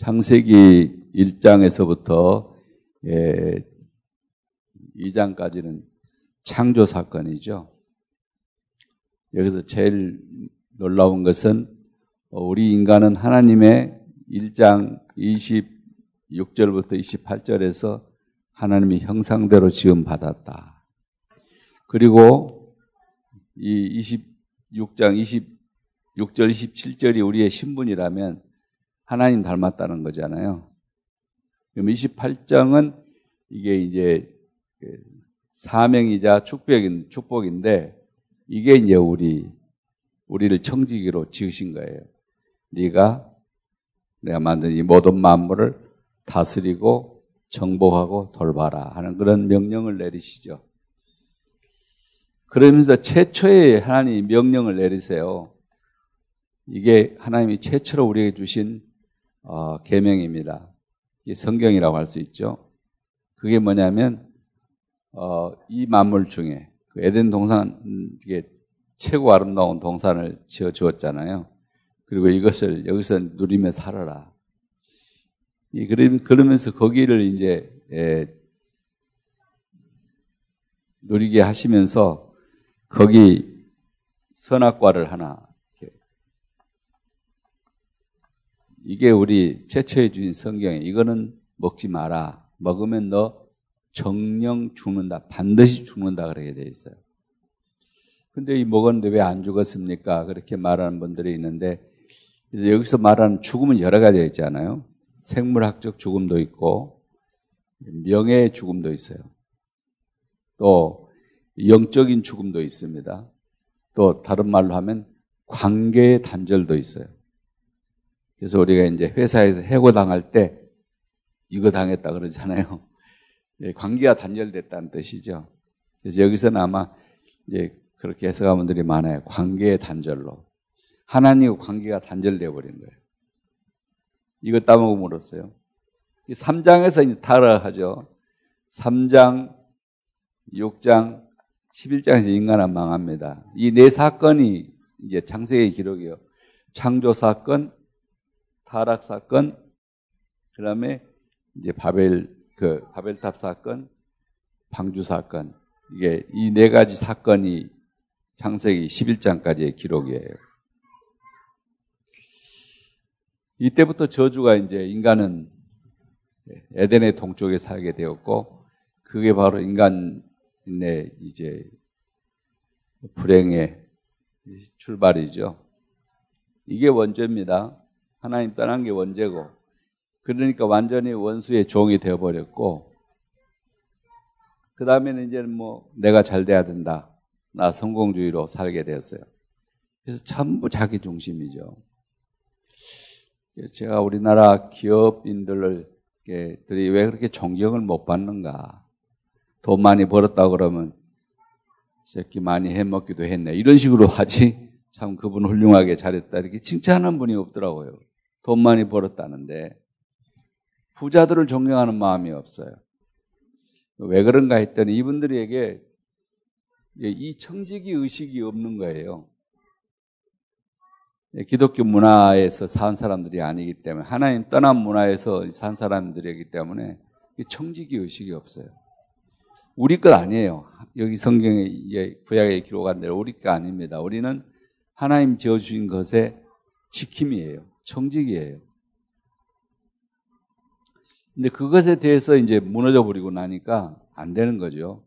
창세기 1장에서부터 예, 2장까지는 창조 사건이죠. 여기서 제일 놀라운 것은 우리 인간은 하나님의 1장 26절부터 28절에서 하나님의 형상대로 지음 받았다. 그리고 이 26장 26절 27절이 우리의 신분이라면 하나님 닮았다는 거잖아요. 그럼 28장은 이게 이제 그 사명이자 축복인, 축복인데 이게 이제 우리 우리를 청지기로 지으신 거예요. 네가 내가 만든 이 모든 만물을 다스리고 정복하고 돌봐라 하는 그런 명령을 내리시죠. 그러면서 최초의 하나님 명령을 내리세요. 이게 하나님이 최초로 우리에게 주신 어, 계명입니다. 이 성경이라고 할 수 있죠. 그게 뭐냐면 어, 이 만물 중에 그 에덴 동산 이게 최고 아름다운 동산을 지어 주었잖아요. 그리고 이것을 여기서 누리며 살아라. 이 그러면서 거기를 이제 예, 누리게 하시면서 거기 선악과를 하나 이게 우리 최초에 주신 성경에 이거는 먹지 마라. 먹으면 너 정령 죽는다. 반드시 죽는다 그렇게 돼 있어요. 근데 이 먹었는데 왜 안 죽었습니까? 그렇게 말하는 분들이 있는데 여기서 말하는 죽음은 여러 가지가 있잖아요. 생물학적 죽음도 있고 명예의 죽음도 있어요. 또 영적인 죽음도 있습니다. 또 다른 말로 하면 관계의 단절도 있어요. 그래서 우리가 이제 회사에서 해고당할 때 이거 당했다 그러잖아요. 예, 관계가 단절됐다는 뜻이죠. 그래서 여기서는 아마 이제 그렇게 해석한 분들이 많아요. 관계의 단절로. 하나님과 관계가 단절되어 버린 거예요. 이거 따먹음으로써요. 3장에서 이제 타락하죠. 3장, 6장, 11장에서 인간은 망합니다. 이 네 사건이 이제 창세기 기록이요. 창조 사건, 타락 사건, 그 다음에 이제 바벨, 그 바벨탑 사건, 방주 사건. 이게 이 네 가지 사건이 창세기 11장까지의 기록이에요. 이때부터 저주가 이제 인간은 에덴의 동쪽에 살게 되었고, 그게 바로 인간의 이제 불행의 출발이죠. 이게 원죄입니다. 하나님 떠난 게 원죄고 그러니까 완전히 원수의 종이 되어버렸고 그 다음에는 이제는 뭐 내가 잘 돼야 된다. 나 성공주의로 살게 되었어요. 그래서 전부 자기 중심이죠. 제가 우리나라 기업인들을 들이 왜 그렇게 존경을 못 받는가? 돈 많이 벌었다 그러면 새끼 많이 해먹기도 했네. 이런 식으로 하지. 참 그분 훌륭하게 잘했다. 이렇게 칭찬하는 분이 없더라고요. 돈 많이 벌었다는데 부자들을 존경하는 마음이 없어요. 왜 그런가 했더니 이분들에게 이 청지기 의식이 없는 거예요. 기독교 문화에서 산 사람들이 아니기 때문에 하나님 떠난 문화에서 산 사람들이기 때문에 청지기 의식이 없어요. 우리 것 아니에요. 여기 성경에 구약에 기록한 대로 우리 것 아닙니다. 우리는 하나님 지어주신 것의 지킴이에요. 청직이에요. 근데 그것에 대해서 이제 무너져 버리고 나니까 안 되는 거죠.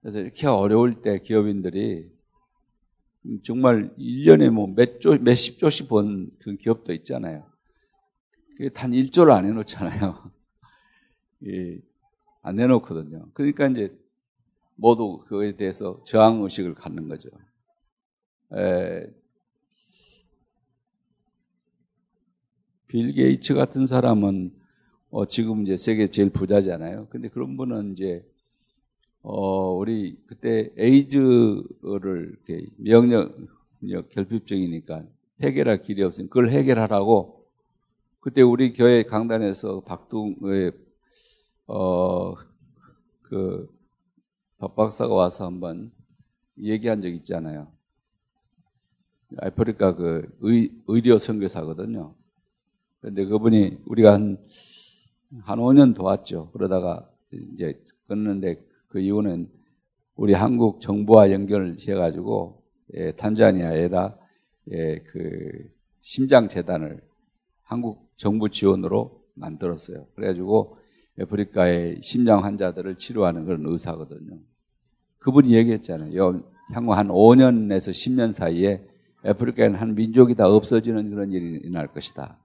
그래서 이렇게 어려울 때 기업인들이 정말 1년에 뭐 몇 조, 몇십 조씩 번 그런 기업도 있잖아요. 단 1조를 안 해놓잖아요. 예, 안 해놓거든요. 그러니까 이제 모두 그거에 대해서 저항의식을 갖는 거죠. 에, 빌 게이츠 같은 사람은 어, 지금 이제 세계 제일 부자잖아요. 근데 그런 분은 이제 어, 우리 그때 에이즈를 이렇게 명령 결핍증이니까 해결할 길이 없으니 그걸 해결하라고 그때 우리 교회 강단에서 박둥의 어그 박 박사가 와서 한번 얘기한 적 있잖아요. 아프리카 그 의, 의료 선교사거든요. 그런데 그분이 우리가 한, 한 5년 도왔죠. 그러다가 이제 끊는데 그 이유는 우리 한국 정부와 연결을 해가지고 예, 탄자니아에다 예, 그 심장 재단을 한국 정부 지원으로 만들었어요. 그래가지고 아프리카의 심장 환자들을 치료하는 그런 의사거든요. 그분이 얘기했잖아요. 향후 한 5년에서 10년 사이에 아프리카에는 한 민족이 다 없어지는 그런 일이 일어날 것이다.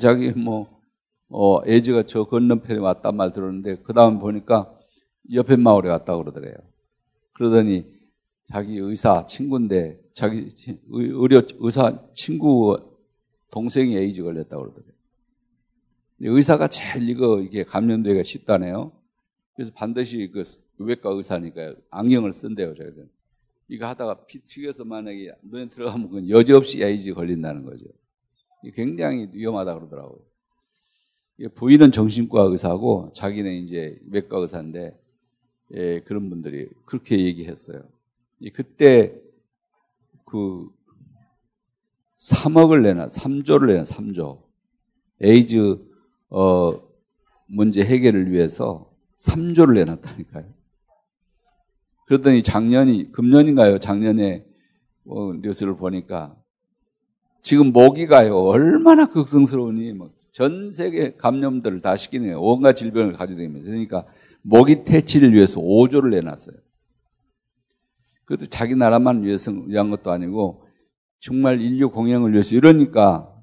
자기 뭐, 어, 에이즈가 저 건너편에 왔단 말 들었는데, 그 다음 보니까 옆에 마을에 왔다 그러더래요. 그러더니 자기 의사 친구인데, 자기 의료 의사 친구 동생이 에이즈 걸렸다 그러더래요. 의사가 제일 이거 이게 감염되기가 쉽다네요. 그래서 반드시 그 외과 의사니까 안경을 쓴대요, 저희들. 이거 하다가 피 튀겨서 만약에 눈에 들어가면 여지없이 에이즈 걸린다는 거죠. 굉장히 위험하다 그러더라고요. 부인은 정신과 의사고 자기는 이제 외과 의사인데 예, 그런 분들이 그렇게 얘기했어요. 그때 그 3억을 내나 3조를 내나 3조 에이즈 어, 문제 해결을 위해서 3조를 내놨다니까요. 그러더니 작년이 금년인가요? 작년에 어, 뉴스를 보니까 지금 모기가요 얼마나 극성스러우니 뭐 전 세계 감염들을 다 시키네요. 온갖 질병을 가지고 다니면서 그러니까 모기 퇴치를 위해서 5조를 내놨어요. 그것도 자기 나라만 위해서 위한 것도 아니고 정말 인류 공영을 위해서 이러니까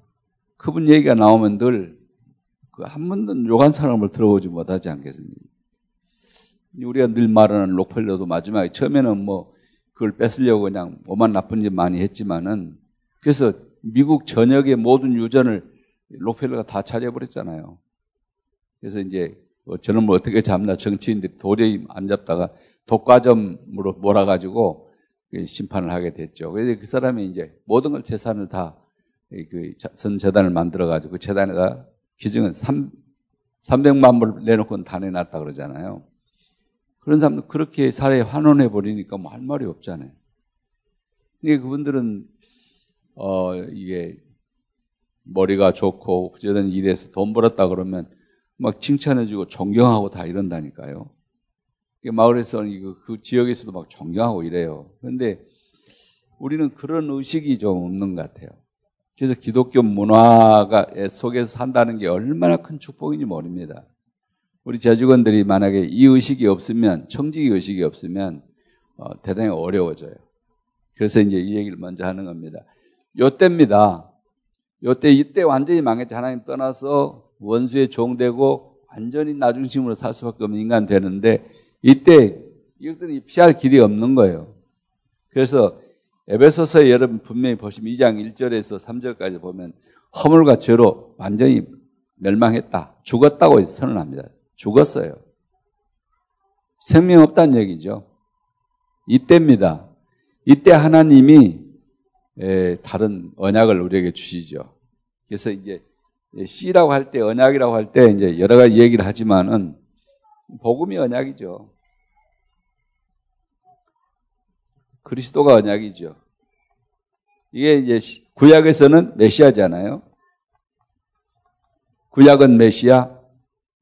그분 얘기가 나오면 늘그한 번도 욕한 사람을 들어보지 못하지 않겠습니까? 우리가 늘 말하는 록펠러도 마지막에 처음에는 뭐 그걸 뺏으려고 그냥 오만 나쁜 짓 많이 했지만은 그래서 미국 전역의 모든 유전을 록펠러가 다 차지해버렸잖아요. 그래서 이제 뭐 저는 뭐 어떻게 잡나 정치인들이 도저히 안 잡다가 독과점으로 몰아가지고 그 심판을 하게 됐죠. 그래서 그 사람이 이제 모든 걸 재산을 다 그 선재단을 만들어가지고 그 재단에다 기증은 3, 300만 불 내놓고는 다 내놨다 그러잖아요. 그런 사람들 그렇게 사회에 환원해 버리니까 뭐 할 말이 없잖아요. 근데 그분들은 어 이게 머리가 좋고 어쨌든 일해서 돈 벌었다 그러면 막 칭찬해주고 존경하고 다 이런다니까요. 마을에서는 그 지역에서도 막 존경하고 이래요. 그런데 우리는 그런 의식이 좀 없는 것 같아요. 그래서 기독교 문화가 속에서 산다는 게 얼마나 큰 축복인지 모릅니다. 우리 재직원들이 만약에 이 의식이 없으면 청지기 의식이 없으면 어, 대단히 어려워져요. 그래서 이제 이 얘기를 먼저 하는 겁니다. 요때입니다. 요때 이때 완전히 망했죠. 하나님 떠나서 원수의 종되고 완전히 나중심으로 살 수밖에 없는 인간 되는데 이때 이것들이 피할 길이 없는 거예요. 그래서 에베소서에 여러분 분명히 보시면 2장 1절에서 3절까지 보면 허물과 죄로 완전히 멸망했다. 죽었다고 선언합니다. 죽었어요. 생명 없다는 얘기죠. 이때입니다. 이때 하나님이 다른 언약을 우리에게 주시죠. 그래서 이제 C라고 할 때, 언약이라고 할 때 이제 여러 가지 얘기를 하지만은 복음이 언약이죠. 그리스도가 언약이죠. 이게 이제 구약에서는 메시아잖아요. 구약은 메시아,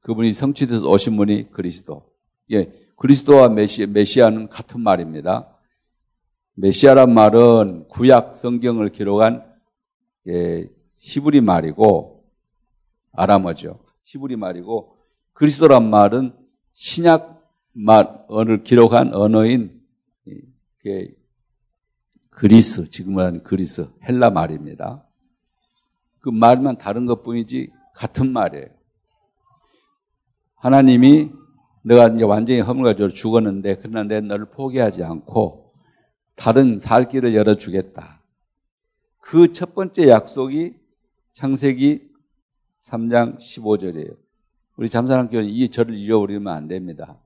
그분이 성취돼서 오신 분이 그리스도. 예, 그리스도와 메시, 메시아는 같은 말입니다. 메시아란 말은 구약 성경을 기록한 예, 히브리 말이고 아람어죠. 히브리 말이고 그리스도란 말은 신약 말을 기록한 언어인 그리스, 지금 말하는 그리스, 헬라 말입니다. 그 말만 다른 것 뿐이지 같은 말이에요. 하나님이 내가 이제 완전히 허물과 죄로 죽었는데 그러나 내 너를 포기하지 않고 다른 살 길을 열어주겠다. 그 첫 번째 약속이 창세기 3장 15절이에요. 우리 잠사랑교는 이 절을 잃어버리면 안 됩니다.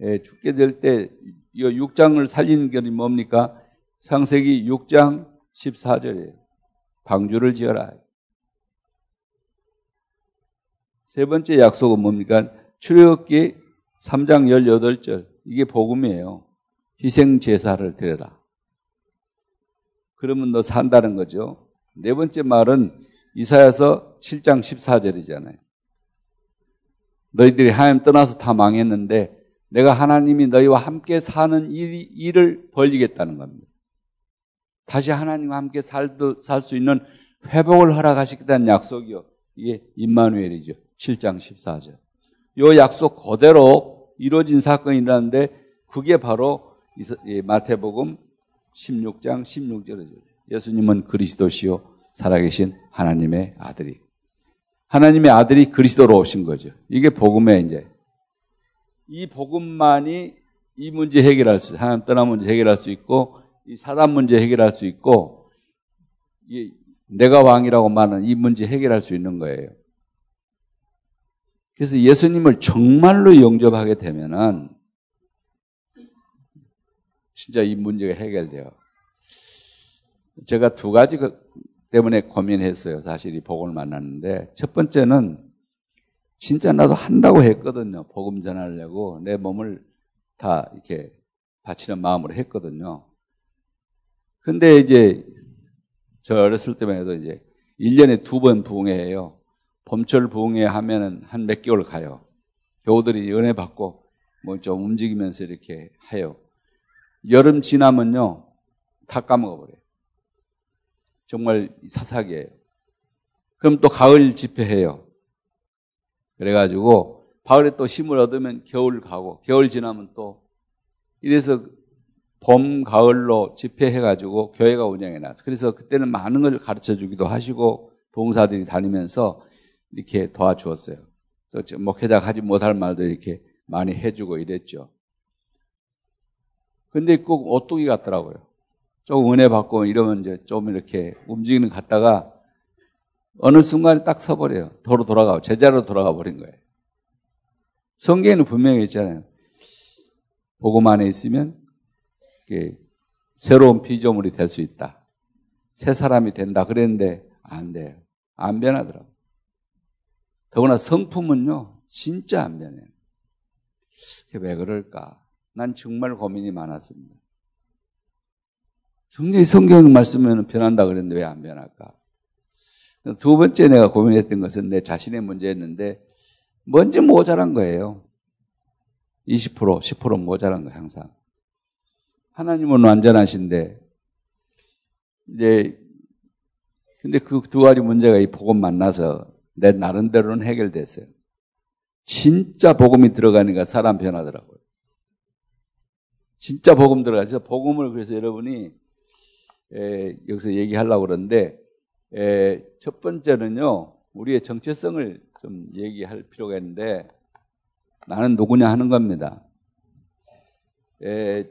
예, 죽게 될 때, 이 6장을 살리는 결이 뭡니까? 창세기 6장 14절이에요. 방주를 지어라. 세 번째 약속은 뭡니까? 출애굽기 3장 18절. 이게 복음이에요. 희생 제사를 드려라. 그러면 너 산다는 거죠. 네 번째 말은 이사야서 7장 14절이잖아요. 너희들이 하나님 떠나서 다 망했는데 내가 하나님이 너희와 함께 사는 일, 일을 벌리겠다는 겁니다. 다시 하나님과 함께 살 수 있는 회복을 허락하시겠다는 약속이요. 이게 임마누엘이죠. 7장 14절. 요 약속 그대로 이루어진 사건이 일어났는데 그게 바로 마태복음 16장 16절이죠. 예수님은 그리스도시요 살아계신 하나님의 아들이. 하나님의 아들이 그리스도로 오신 거죠. 이게 복음의 이제 이 복음만이 이 문제 해결할 수, 하나님 떠난 문제 해결할 수 있고 이 사단 문제 해결할 수 있고 이 내가 왕이라고 말하는 이 문제 해결할 수 있는 거예요. 그래서 예수님을 정말로 영접하게 되면은 진짜 이 문제가 해결돼요. 제가 두 가지 그 때문에 고민했어요. 사실 이 복음을 만났는데 첫 번째는 진짜 나도 한다고 했거든요. 복음 전하려고 내 몸을 다 이렇게 바치는 마음으로 했거든요. 근데 이제 저 어렸을 때만 해도 이제 1년에 두 번 부흥회해요. 봄철 부흥회 하면은 한 몇 개월 가요. 교우들이 은혜 받고 뭐 좀 움직이면서 이렇게 해요. 여름 지나면요. 다 까먹어버려요. 정말 사사기예요. 그럼 또 가을 집회해요. 그래가지고 가을에 또 힘을 얻으면 겨울 가고 겨울 지나면 또 이래서 봄, 가을로 집회해가지고 교회가 운영해 놨어. 그래서 그때는 많은 걸 가르쳐 주기도 하시고 봉사들이 다니면서 이렇게 도와주었어요. 또 목회자 하지 못할 말도 이렇게 많이 해주고 이랬죠. 근데 꼭 오뚜기 같더라고요. 조금 은혜 받고 이러면 이제 좀 이렇게 움직이는 갔다가 어느 순간에 딱 서버려요. 도로 돌아가고 제자로 돌아가 버린 거예요. 성경에는 분명히 있잖아요. 복음 안에 있으면 새로운 피조물이 될 수 있다. 새 사람이 된다 그랬는데 안 돼요. 안 변하더라고. 더구나 성품은요, 진짜 안 변해요. 왜 그럴까? 난 정말 고민이 많았습니다. 성경이 성경 말씀은 변한다 그랬는데 왜 안 변할까? 두 번째 내가 고민했던 것은 내 자신의 문제였는데 뭔지 모자란 거예요. 20% 10% 모자란 거 항상. 하나님은 완전하신데 이제 근데 그 두 가지 문제가 이 복음 만나서 내 나름대로는 해결됐어요. 진짜 복음이 들어가니까 사람 변하더라고요. 진짜 복음 들어가서 복음을 그래서 여러분이 에, 여기서 얘기하려고 그러는데 에, 첫 번째는요 우리의 정체성을 좀 얘기할 필요가 있는데 나는 누구냐 하는 겁니다. 에,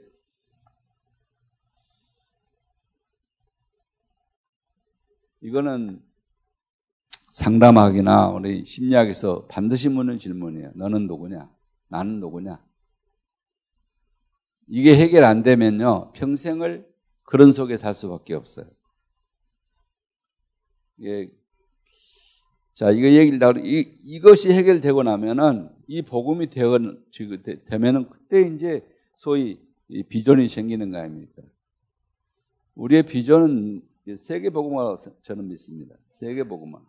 이거는 상담학이나 우리 심리학에서 반드시 묻는 질문이에요. 너는 누구냐? 나는 누구냐? 이게 해결 안 되면요, 평생을 그런 속에 살 수밖에 없어요. 예. 자, 이거 얘기를 다, 이, 이것이 해결되고 나면은, 이 복음이 되건, 되면은, 그때 이제 소위 비전이 생기는 거 아닙니까? 우리의 비전은 세계 복음화라고 저는 믿습니다. 세계 복음화.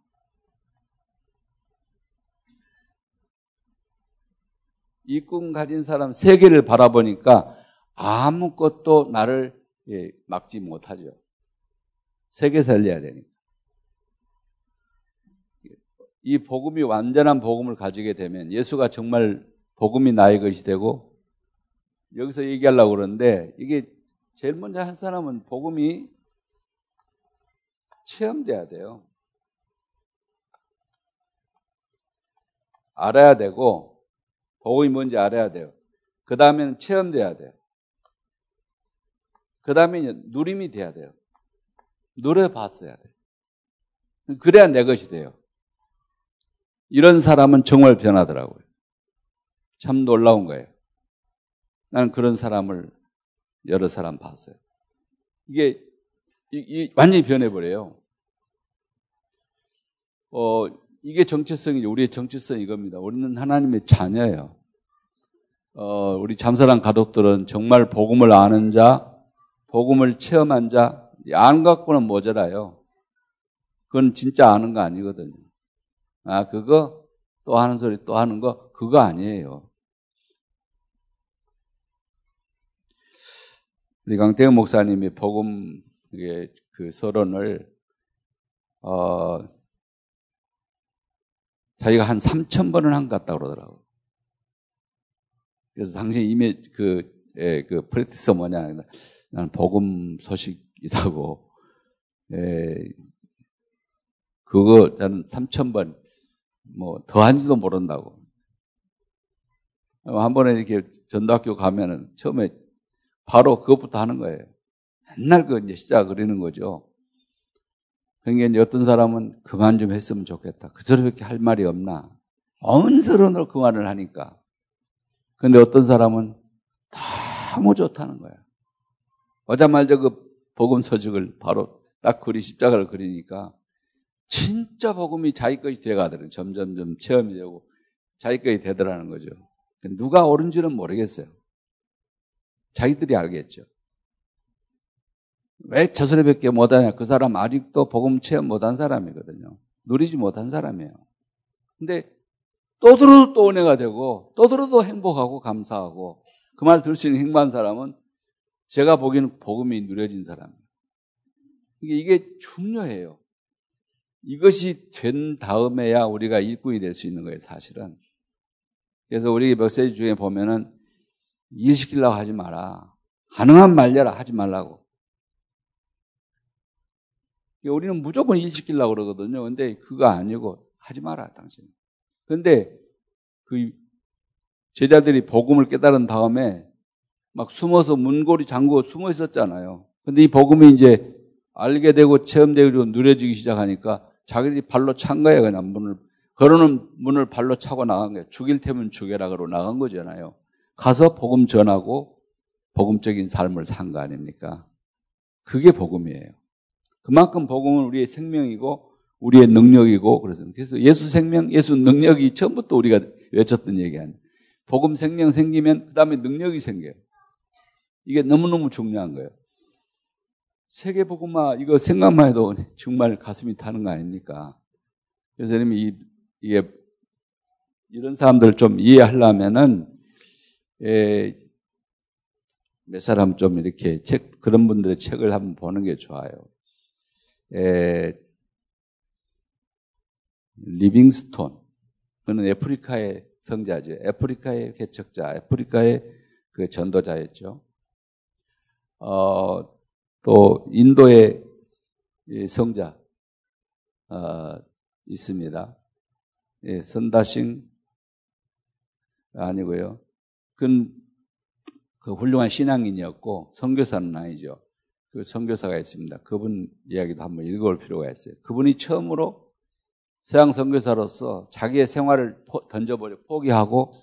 이 꿈 가진 사람 세계를 바라보니까 아무것도 나를 예, 막지 못하죠. 세계 살려야 되니까. 이 복음이 완전한 복음을 가지게 되면 예수가 정말 복음이 나의 것이 되고 여기서 얘기하려고 그러는데 이게 제일 먼저 한 사람은 복음이 체험돼야 돼요. 알아야 되고 복음이 뭔지 알아야 돼요. 그 다음에는 체험돼야 돼요. 그 다음에 누림이 돼야 돼요. 누려봤어야 돼요. 그래야 내 것이 돼요. 이런 사람은 정말 변하더라고요. 참 놀라운 거예요. 나는 그런 사람을 여러 사람 봤어요. 이게 이, 이 완전히 변해버려요. 어, 이게 정체성이죠. 우리의 정체성 이겁니다. 우리는 하나님의 자녀예요. 어, 우리 잠사랑 가족들은 정말 복음을 아는 자, 복음을 체험한 자, 안 갖고는 모자라요. 그건 진짜 아는 거 아니거든요. 아, 그거 또 하는 소리 또 하는 거 그거 아니에요. 우리 강태현 목사님이 복음 그 서론을 어 자기가 한 3천 번을 한것 같다 그러더라고. 그래서 당신이 이미 그, 예, 그 프레티스 뭐냐. 나는 복음 소식이라고. 예, 그거 저는 3천 번, 뭐, 더 한지도 모른다고. 한 번에 이렇게 전도학교 가면은 처음에 바로 그것부터 하는 거예요. 맨날 그 이제 시작 그리는 거죠. 그러니까 어떤 사람은 그만 좀 했으면 좋겠다. 그저렇게 할 말이 없나? 언스러로 그 말을 하니까. 근데 어떤 사람은 너무 좋다는 거야. 오자마자 그 복음 서적을 바로 딱 그리 십자가를 그리니까 진짜 복음이 자기 것이 돼가더라고요. 점점점 체험이 되고 자기 것이 되더라는 거죠. 누가 옳은지는 모르겠어요. 자기들이 알겠죠. 왜 저 소리밖에 못하냐? 그 사람 아직도 복음 체험 못한 사람이거든요. 누리지 못한 사람이에요. 근데 또 들어도 또 은혜가 되고 또 들어도 행복하고 감사하고 그 말 들을 수 있는 행복한 사람은 제가 보기에는 복음이 누려진 사람이에요. 이게 중요해요. 이것이 된 다음에야 우리가 일꾼이 될 수 있는 거예요, 사실은. 그래서 우리 메시지 중에 보면은 일 시키려고 하지 마라. 가능한 말려라 하지 말라고. 우리는 무조건 일 시키려고 그러거든요. 근데 그거 아니고 하지 마라, 당신. 근데 그 제자들이 복음을 깨달은 다음에 막 숨어서 문고리 잠그고 숨어 있었잖아요. 근데 이 복음이 이제 알게 되고 체험되고 누려지기 시작하니까 자기들이 발로 찬 거예요. 그냥 문을. 걸어놓은 문을 발로 차고 나간 거예요. 죽일 테면 죽여라 그러고 나간 거잖아요. 가서 복음 전하고 복음적인 삶을 산 거 아닙니까? 그게 복음이에요. 그만큼 복음은 우리의 생명이고 우리의 능력이고 그래서 그래서 예수 생명, 예수 능력이 처음부터 우리가 외쳤던 얘기 아니에요. 복음 생명 생기면 그 다음에 능력이 생겨요. 이게 너무너무 중요한 거예요. 세계 복음화 이거 생각만 해도 정말 가슴이 타는 거 아닙니까? 그래서 이 이게 이런 사람들을 좀 이해하려면은 예, 몇 사람 좀 이렇게 책 그런 분들의 책을 한번 보는 게 좋아요. 에, 리빙스톤. 그는 애프리카의 성자죠. 애프리카의 개척자, 애프리카의 그 전도자였죠. 어, 또 인도의 성자 어, 있습니다. 예, 선다싱 아니고요. 그건 그 훌륭한 신앙인이었고 선교사는 아니죠. 그 선교사가 있습니다. 그분 이야기도 한번 읽어볼 필요가 있어요. 그분이 처음으로 서양 선교사로서 자기의 생활을 던져버려 포기하고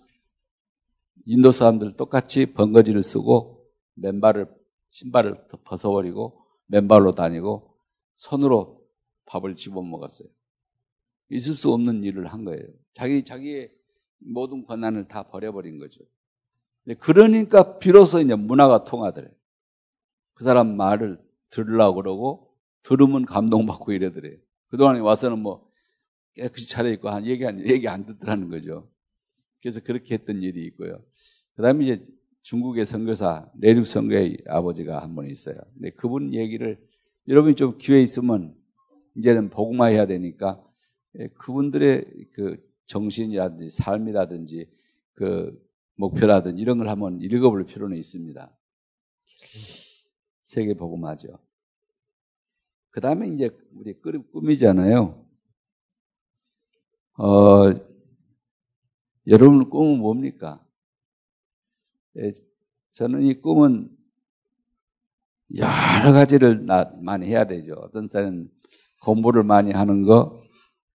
인도 사람들 똑같이 번거지를 쓰고 맨발을 신발을 벗어버리고 맨발로 다니고 손으로 밥을 집어 먹었어요. 있을 수 없는 일을 한 거예요. 자기 자기의 모든 권한을 다 버려버린 거죠. 그러니까 비로소 이제 문화가 통하더래요. 그 사람 말을 들으려고 그러고 들으면 감동받고 이래더래요. 그동안에 와서는 뭐 깨끗이 차려입고 한 얘기 안, 얘기 안 듣더라는 거죠. 그래서 그렇게 했던 일이 있고요. 그 다음에 이제 중국의 선교사, 내륙 선교의 아버지가 한 분 있어요. 근데 그분 얘기를 여러분이 좀 기회 있으면 이제는 복음화 해야 되니까 예, 그분들의 그 정신이라든지 삶이라든지 그 목표라든지 이런 걸 한번 읽어볼 필요는 있습니다. 세계 복음화죠. 그 다음에 이제 우리 꿈이잖아요. 어, 여러분 꿈은 뭡니까? 예, 저는 이 꿈은 여러 가지를 많이 해야 되죠. 어떤 사람은 공부를 많이 하는 거,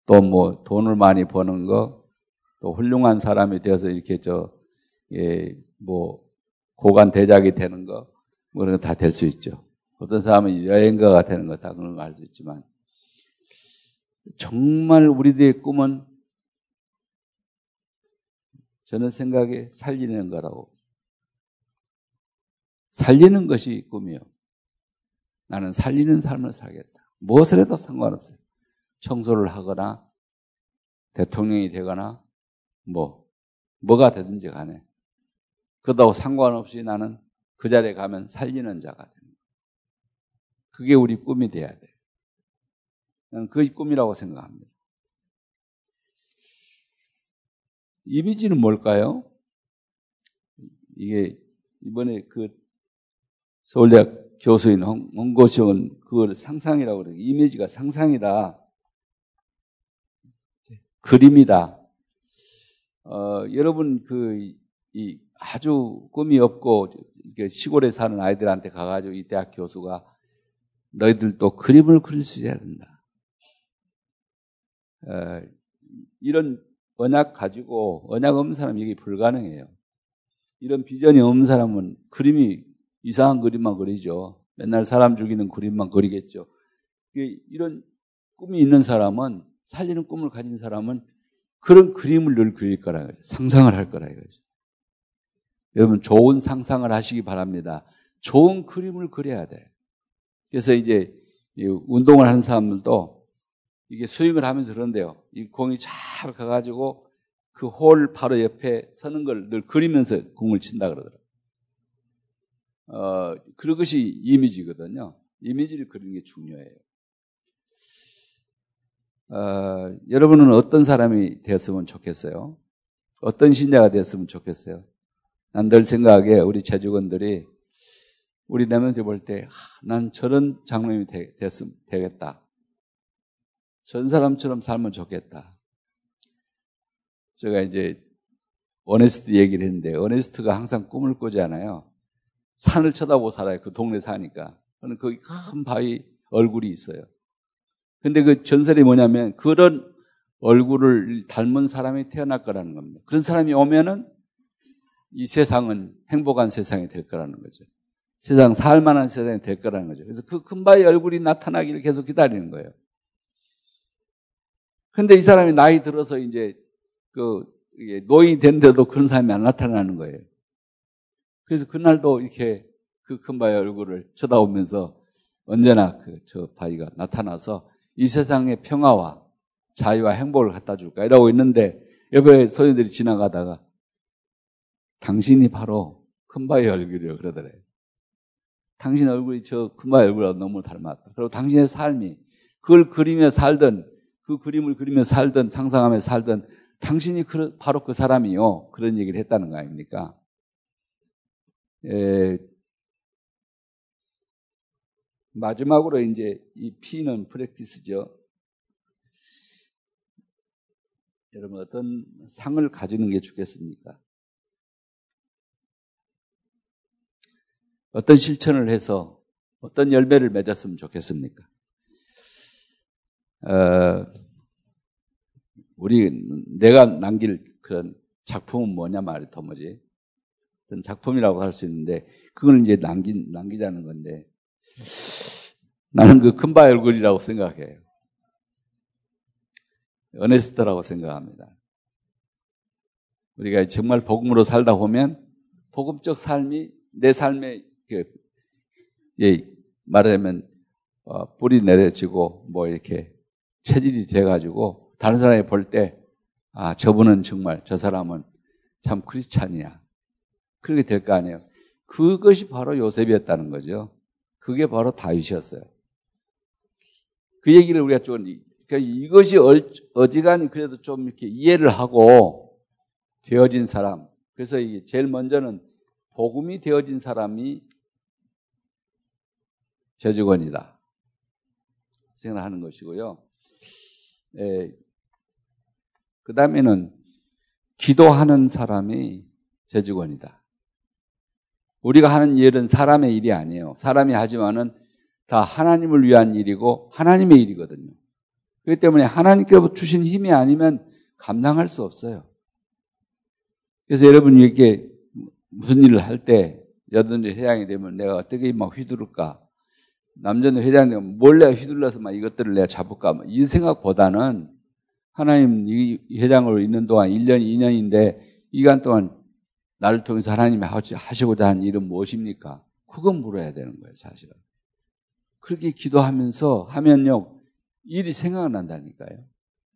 또 뭐 돈을 많이 버는 거, 또 훌륭한 사람이 되어서 이렇게 저, 예, 뭐 고관 대작이 되는 거, 뭐 그런 거 다 될 수 있죠. 어떤 사람은 여행가가 되는 거 다 그런 거알수 있지만 정말 우리들의 꿈은 저는 생각에 살리는 거라고. 살리는 것이 꿈이요. 나는 살리는 삶을 살겠다. 무엇을 해도 상관없어요. 청소를 하거나 대통령이 되거나 뭐 뭐가 되든지 간에 그렇다고 상관없이 나는 그 자리에 가면 살리는 자가 거예요. 그게 우리 꿈이 돼야 돼요. 나는 그게 꿈이라고 생각합니다. 이미지는 뭘까요? 이게 이번에 그 서울대학 교수인 홍고시은 그걸 상상이라고 그래요. 이미지가 상상이다. 그림이다. 어, 여러분 그, 이 아주 꿈이 없고 시골에 사는 아이들한테 가가지고 이 대학 교수가 너희들도 그림을 그릴 수 있어야 된다. 어, 이런 언약 가지고 언약 없는 사람 이게 불가능해요. 이런 비전이 없는 사람은 그림이 이상한 그림만 그리죠. 맨날 사람 죽이는 그림만 그리겠죠. 이런 꿈이 있는 사람은 살리는 꿈을 가진 사람은 그런 그림을 늘 그릴 거라. 상상을 할 거라 이거죠. 여러분 좋은 상상을 하시기 바랍니다. 좋은 그림을 그려야 돼. 그래서 이제 운동을 하는 사람들도 이게 스윙을 하면서 그런데요. 이 공이 잘 가가지고 그 홀 바로 옆에 서는 걸 늘 그리면서 공을 친다 그러더라고요. 어, 그것이 이미지거든요. 이미지를 그리는 게 중요해요. 어, 여러분은 어떤 사람이 되었으면 좋겠어요? 어떤 신자가 되었으면 좋겠어요? 난늘 생각하기에 우리 재직원들이 우리 내면들 볼 때, 난 저런 장로님이 되, 됐으면 되겠다. 전 사람처럼 살면 좋겠다. 제가 이제 어네스트 얘기를 했는데, 어네스트가 항상 꿈을 꾸잖아요. 산을 쳐다보고 살아요. 그 동네 사니까. 저는 거기 큰 바위 얼굴이 있어요. 근데 그 전설이 뭐냐면 그런 얼굴을 닮은 사람이 태어날 거라는 겁니다. 그런 사람이 오면은 이 세상은 행복한 세상이 될 거라는 거죠. 세상 살만한 세상이 될 거라는 거죠. 그래서 그 큰 바위 얼굴이 나타나기를 계속 기다리는 거예요. 근데 이 사람이 나이 들어서 이제 그 노인이 된데도 그런 사람이 안 나타나는 거예요. 그래서 그날도 이렇게 그 큰 바위 얼굴을 쳐다보면서 언제나 그 저 바위가 나타나서 이 세상의 평화와 자유와 행복을 갖다 줄까 이러고 있는데 옆에 소녀들이 지나가다가 당신이 바로 큰 바위 얼굴이요 그러더래요. 당신 얼굴이 저 큰 바위 얼굴하고 너무 닮았다. 그리고 당신의 삶이 그걸 그리며 살던 그 그림을 그리며 살던 상상하며 살던 당신이 바로 그 사람이요. 그런 얘기를 했다는 거 아닙니까? 에, 마지막으로 이제 이 P는 프랙티스죠. 여러분 어떤 상을 가지는 게 좋겠습니까? 어떤 실천을 해서 어떤 열매를 맺었으면 좋겠습니까? 어, 우리 내가 남길 그런 작품은 뭐냐 말이 더 뭐지? 어떤 작품이라고 할 수 있는데 그걸 이제 남기, 남기자는 건데 나는 그 큰바위 얼굴이라고 생각해요. 어네스트라고 생각합니다. 우리가 정말 복음으로 살다 보면 복음적 삶이 내 삶에 그, 예, 말하자면 어, 뿌리 내려지고 뭐 이렇게 체질이 돼가지고 다른 사람이 볼 때 아, 저분은 정말 저 사람은 참 크리스찬이야. 그렇게 될 거 아니에요. 그것이 바로 요셉이었다는 거죠. 그게 바로 다윗이었어요. 그 얘기를 우리가 좀 그러니까 이것이 어지간히 그래도 좀 이렇게 이해를 하고 되어진 사람. 그래서 이게 제일 먼저는 복음이 되어진 사람이 재직원이다. 생각하는 것이고요. 예, 그 다음에는 기도하는 사람이 재직원이다. 우리가 하는 일은 사람의 일이 아니에요. 사람이 하지만은 다 하나님을 위한 일이고 하나님의 일이거든요. 그렇기 때문에 하나님께서 주신 힘이 아니면 감당할 수 없어요. 그래서 여러분 이렇게 무슨 일을 할 때 여든지 회장이 되면 내가 어떻게 막 휘두를까? 남자는 회장이 되면 몰래 휘둘러서 막 이것들을 내가 잡을까? 이 생각보다는 하나님 이 회장으로 있는 동안 1년, 2년인데 이 기간 동안 나를 통해서 하나님이 하시고자 한 일은 무엇입니까? 그건 물어야 되는 거예요, 사실은. 그렇게 기도하면서 하면요, 일이 생각난다니까요.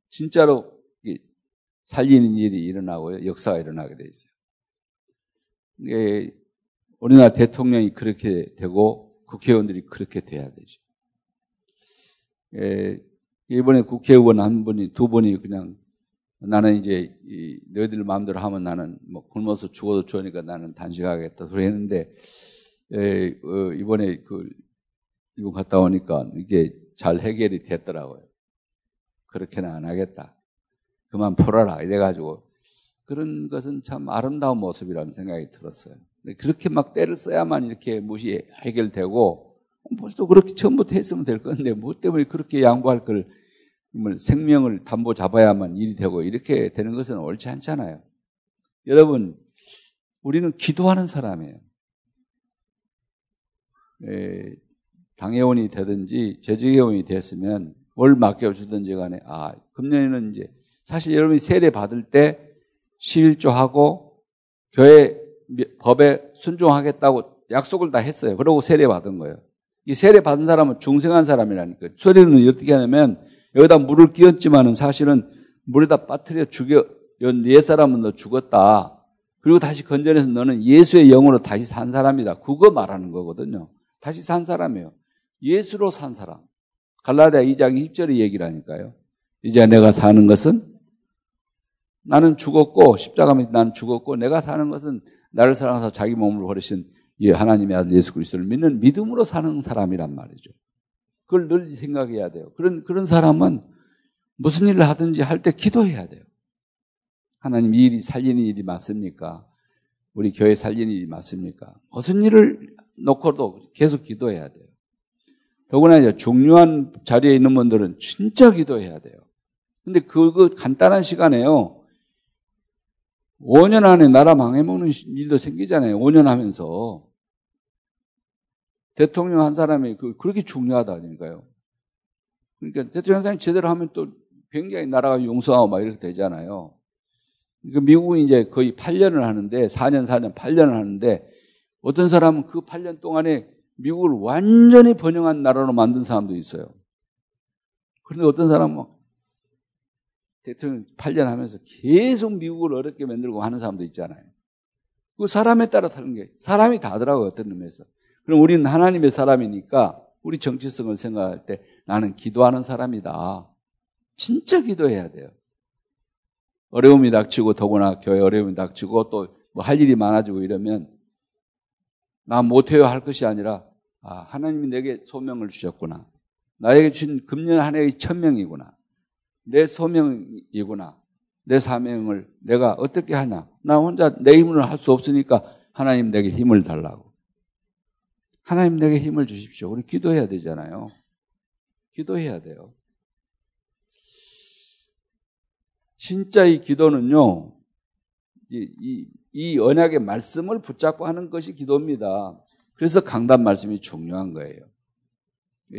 진짜로 살리는 일이 일어나고요. 역사가 일어나게 돼 있어요. 예, 우리나라 대통령이 그렇게 되고 국회의원들이 그렇게 돼야 되죠. 예, 이번에 국회의원 한 분이 두 분이 그냥 나는 이제 이 너희들 마음대로 하면 나는 뭐 굶어서 죽어도 좋으니까 나는 단식하겠다 소리 했는데 예, 어, 이번에 그 이번 갔다 오니까 이게 잘 해결이 됐더라고요. 그렇게는 안 하겠다. 그만 풀어라 이래가지고 그런 것은 참 아름다운 모습이라는 생각이 들었어요. 그렇게 막 때를 써야만 이렇게 무시 해결되고 뭐또 그렇게 처음부터 했으면 될 건데 뭐 때문에 그렇게 양보할 걸 생명을 담보 잡아야만 일이 되고 이렇게 되는 것은 옳지 않잖아요. 여러분 우리는 기도하는 사람이에요. 에, 당회원이 되든지 재직회원이 됐으면 뭘 맡겨주든지 간에 아 금년에는 이제 사실 여러분이 세례 받을 때 11조하고 교회 법에 순종하겠다고 약속을 다 했어요. 그러고 세례 받은 거예요. 이 세례 받은 사람은 중생한 사람이라니까. 세례는 어떻게 하냐면 여기다 물을 끼얹지만은 사실은 물에다 빠뜨려 죽여 옛 사람은 너 죽었다. 그리고 다시 건져내서 너는 예수의 영으로 다시 산 사람이다. 그거 말하는 거거든요. 다시 산 사람이에요. 예수로 산 사람. 갈라디아 2장 1절의 얘기라니까요. 이제 내가 사는 것은 나는 죽었고 십자가 밑에 나는 죽었고 내가 사는 것은 나를 사랑해서 자기 몸을 버리신 예, 하나님의 아들 예수 그리스도를 믿는 믿음으로 사는 사람이란 말이죠. 그걸 늘 생각해야 돼요. 그런 그런 사람은 무슨 일을 하든지 할 때 기도해야 돼요. 하나님 이 일이 살리는 일이 맞습니까? 우리 교회 살리는 일이 맞습니까? 무슨 일을 놓고도 계속 기도해야 돼요. 더구나 이제 중요한 자리에 있는 분들은 진짜 기도해야 돼요. 근데 그거 간단한 시간에요. 5년 안에 나라 망해먹는 일도 생기잖아요. 5년 하면서. 대통령 한 사람이 그, 그렇게 중요하다니까요. 그러니까 대통령 한 사람이 제대로 하면 또 굉장히 나라가 용서하고 막 이렇게 되잖아요. 그러니까 미국은 이제 거의 8년을 하는데, 4년, 4년, 8년을 하는데, 어떤 사람은 그 8년 동안에 미국을 완전히 번영한 나라로 만든 사람도 있어요. 그런데 어떤 사람은 대통령 8년 하면서 계속 미국을 어렵게 만들고 하는 사람도 있잖아요. 그 사람에 따라 다른 게 사람이 다더라고요. 어떤 의미에서. 그럼 우리는 하나님의 사람이니까 우리 정체성을 생각할 때 나는 기도하는 사람이다. 진짜 기도해야 돼요. 어려움이 닥치고 더구나 교회 어려움이 닥치고 또 뭐 할 일이 많아지고 이러면 나 못해요 할 것이 아니라 아, 하나님이 내게 소명을 주셨구나. 나에게 주신 금년 한 해의 천명이구나. 내 소명이구나. 내 사명을 내가 어떻게 하냐. 나 혼자 내 힘으로 할 수 없으니까 하나님 내게 힘을 달라고. 하나님 내게 힘을 주십시오. 우리 기도해야 되잖아요. 기도해야 돼요. 진짜 이 기도는요, 이, 이, 이 언약의 말씀을 붙잡고 하는 것이 기도입니다. 그래서 강단 말씀이 중요한 거예요.